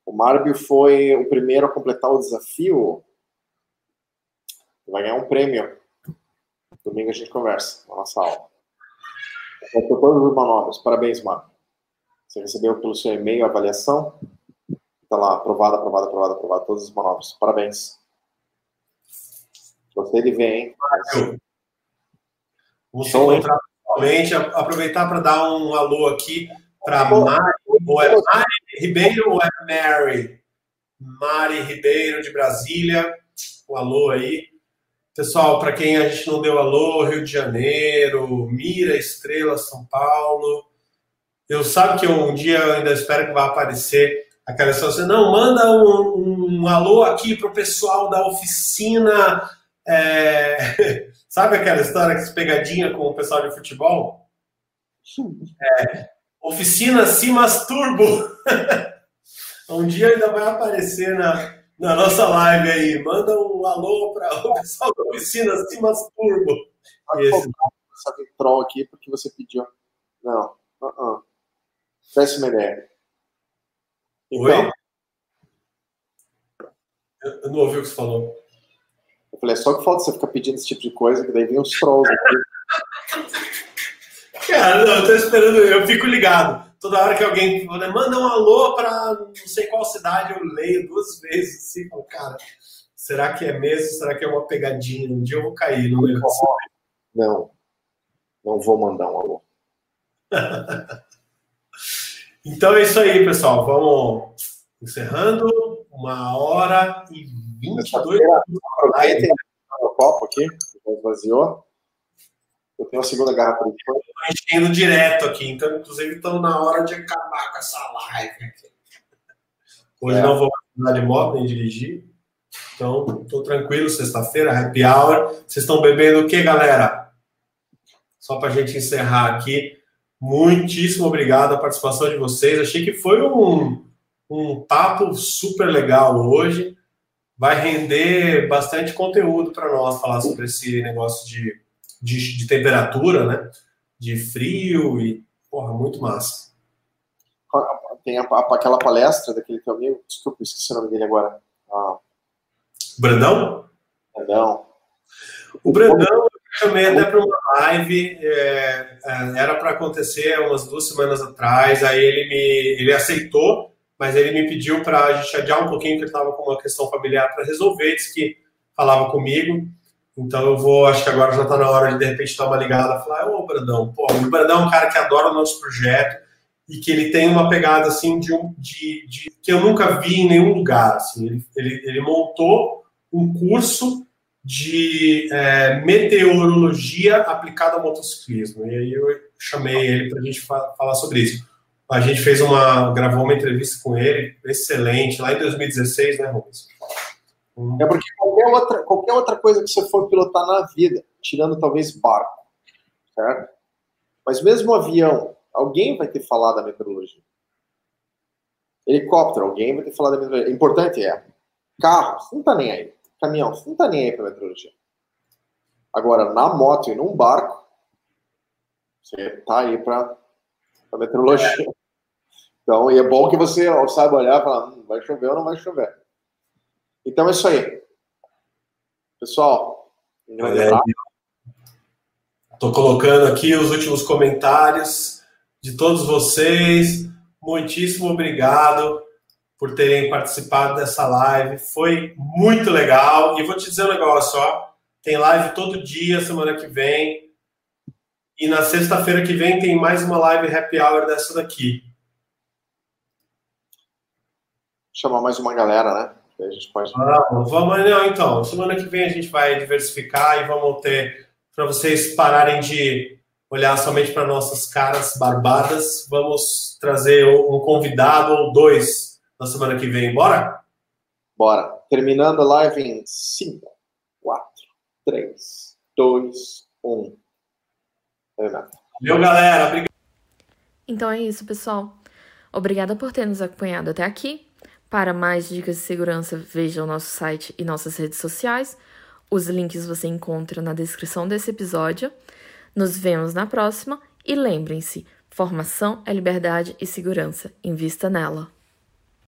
O Marbio foi o primeiro a completar o desafio. Vai ganhar um prêmio. Domingo a gente conversa na nossa aula. Com todos os manobras. Parabéns, Marbio. Você recebeu pelo seu e-mail a avaliação? Está lá, aprovada, aprovada, aprovada, aprovada, todas as manobras. Parabéns. Gostei de ver, hein? Vamos se encontrar novamente. Aproveitar para dar um alô aqui para Mari. Ou é Mari Ribeiro ou é Mary? Mari Ribeiro, de Brasília. Um alô aí. Pessoal, para quem a gente não deu alô, Rio de Janeiro, Mira, Estrela, São Paulo. Eu sabe que um dia eu ainda espero que vai aparecer aquela história assim, não, manda um, um alô aqui para o pessoal da oficina. É... sabe aquela história que se pegadinha com o pessoal de futebol? É, oficina Simas Turbo. um dia ainda vai aparecer na, na nossa live aí. Manda um alô para o pessoal da oficina Simas Turbo. Que troll aqui porque você pediu. Não. Uh -uh. Péssima ideia. Então, Oi? Eu não ouvi o que você falou. Eu falei, é só que falta você ficar pedindo esse tipo de coisa, que daí vem os trolls aqui. Cara, não, eu tô esperando, eu fico ligado. Toda hora que alguém manda um alô para não sei qual cidade, eu leio duas vezes assim, cara, será que é mesmo? Será que é uma pegadinha? Um dia eu vou cair no negócio. Não, não vou mandar um alô. Então é isso aí, pessoal. Vamos encerrando. Uma hora e 22 minutos. o copo aqui, já esvaziou. Eu tenho a segunda garrafa de Estou enchendo direto aqui, então, inclusive, estamos na hora de acabar com essa live aqui. Hoje é. não vou andar de moto nem dirigir. Então, estou tranquilo, sexta-feira, happy hour. Vocês estão bebendo o que, galera? Só para a gente encerrar aqui. Muitíssimo obrigado a participação de vocês. Achei que foi um, um papo super legal hoje. vai render bastante conteúdo para nós falar sobre esse negócio de, de, de, temperatura, né? De frio e, porra, muito massa. Tem a, aquela palestra daquele teu amigo, desculpa, esqueci o nome dele agora. Ah. Brandão? Brandão. O Brandão, chamei até para uma live, é, é era para acontecer umas duas semanas atrás, aí ele me ele aceitou, mas ele me pediu para a gente adiar um pouquinho, que ele estava com uma questão familiar para resolver, disse que falava comigo, então eu vou, acho que agora já está na hora de de repente dar uma ligada e falar, ô Brandão, pô, o Brandão é um cara que adora o nosso projeto e que ele tem uma pegada assim de, um, de, de que eu nunca vi em nenhum lugar, assim, ele, ele, ele montou um curso de é, meteorologia aplicada ao motociclismo. E aí eu chamei ele para a gente fa falar sobre isso. A gente fez uma, gravou uma entrevista com ele, excelente, lá em 2016, né, Rubens? É porque qualquer outra, qualquer outra coisa que você for pilotar na vida, tirando talvez barco, certo? Mas mesmo avião, alguém vai ter falado da meteorologia. Helicóptero, alguém vai ter falado da meteorologia. Importante é, carro, você não tá nem aí caminhão, você não tá nem aí para meteorologia. Agora, na moto e num barco, você tá aí para meteorologia. Então, e é bom que você saiba olhar e falar, hum, vai chover ou não vai chover. Então é isso aí. Pessoal, Estou colocando aqui os últimos comentários de todos vocês. Muitíssimo obrigado por terem participado dessa live. Foi muito legal. E vou te dizer um negócio, ó. Tem live todo dia, semana que vem. E na sexta-feira que vem tem mais uma live happy hour dessa daqui. Chamar mais uma galera, né? a gente pode. Ah, vamos, não, então. Semana que vem a gente vai diversificar e vamos ter para vocês pararem de olhar somente para nossas caras barbadas. Vamos trazer um convidado ou dois na semana que vem. Bora? Bora. Terminando a live em 5, 4, 3, 2, 1. Valeu, galera. Obrigado. Então é isso, pessoal. Obrigada por ter nos acompanhado até aqui. Para mais dicas de segurança, veja o nosso site e nossas redes sociais. Os links você encontra na descrição desse episódio. Nos vemos na próxima e lembrem-se: formação é liberdade e segurança. Invista nela.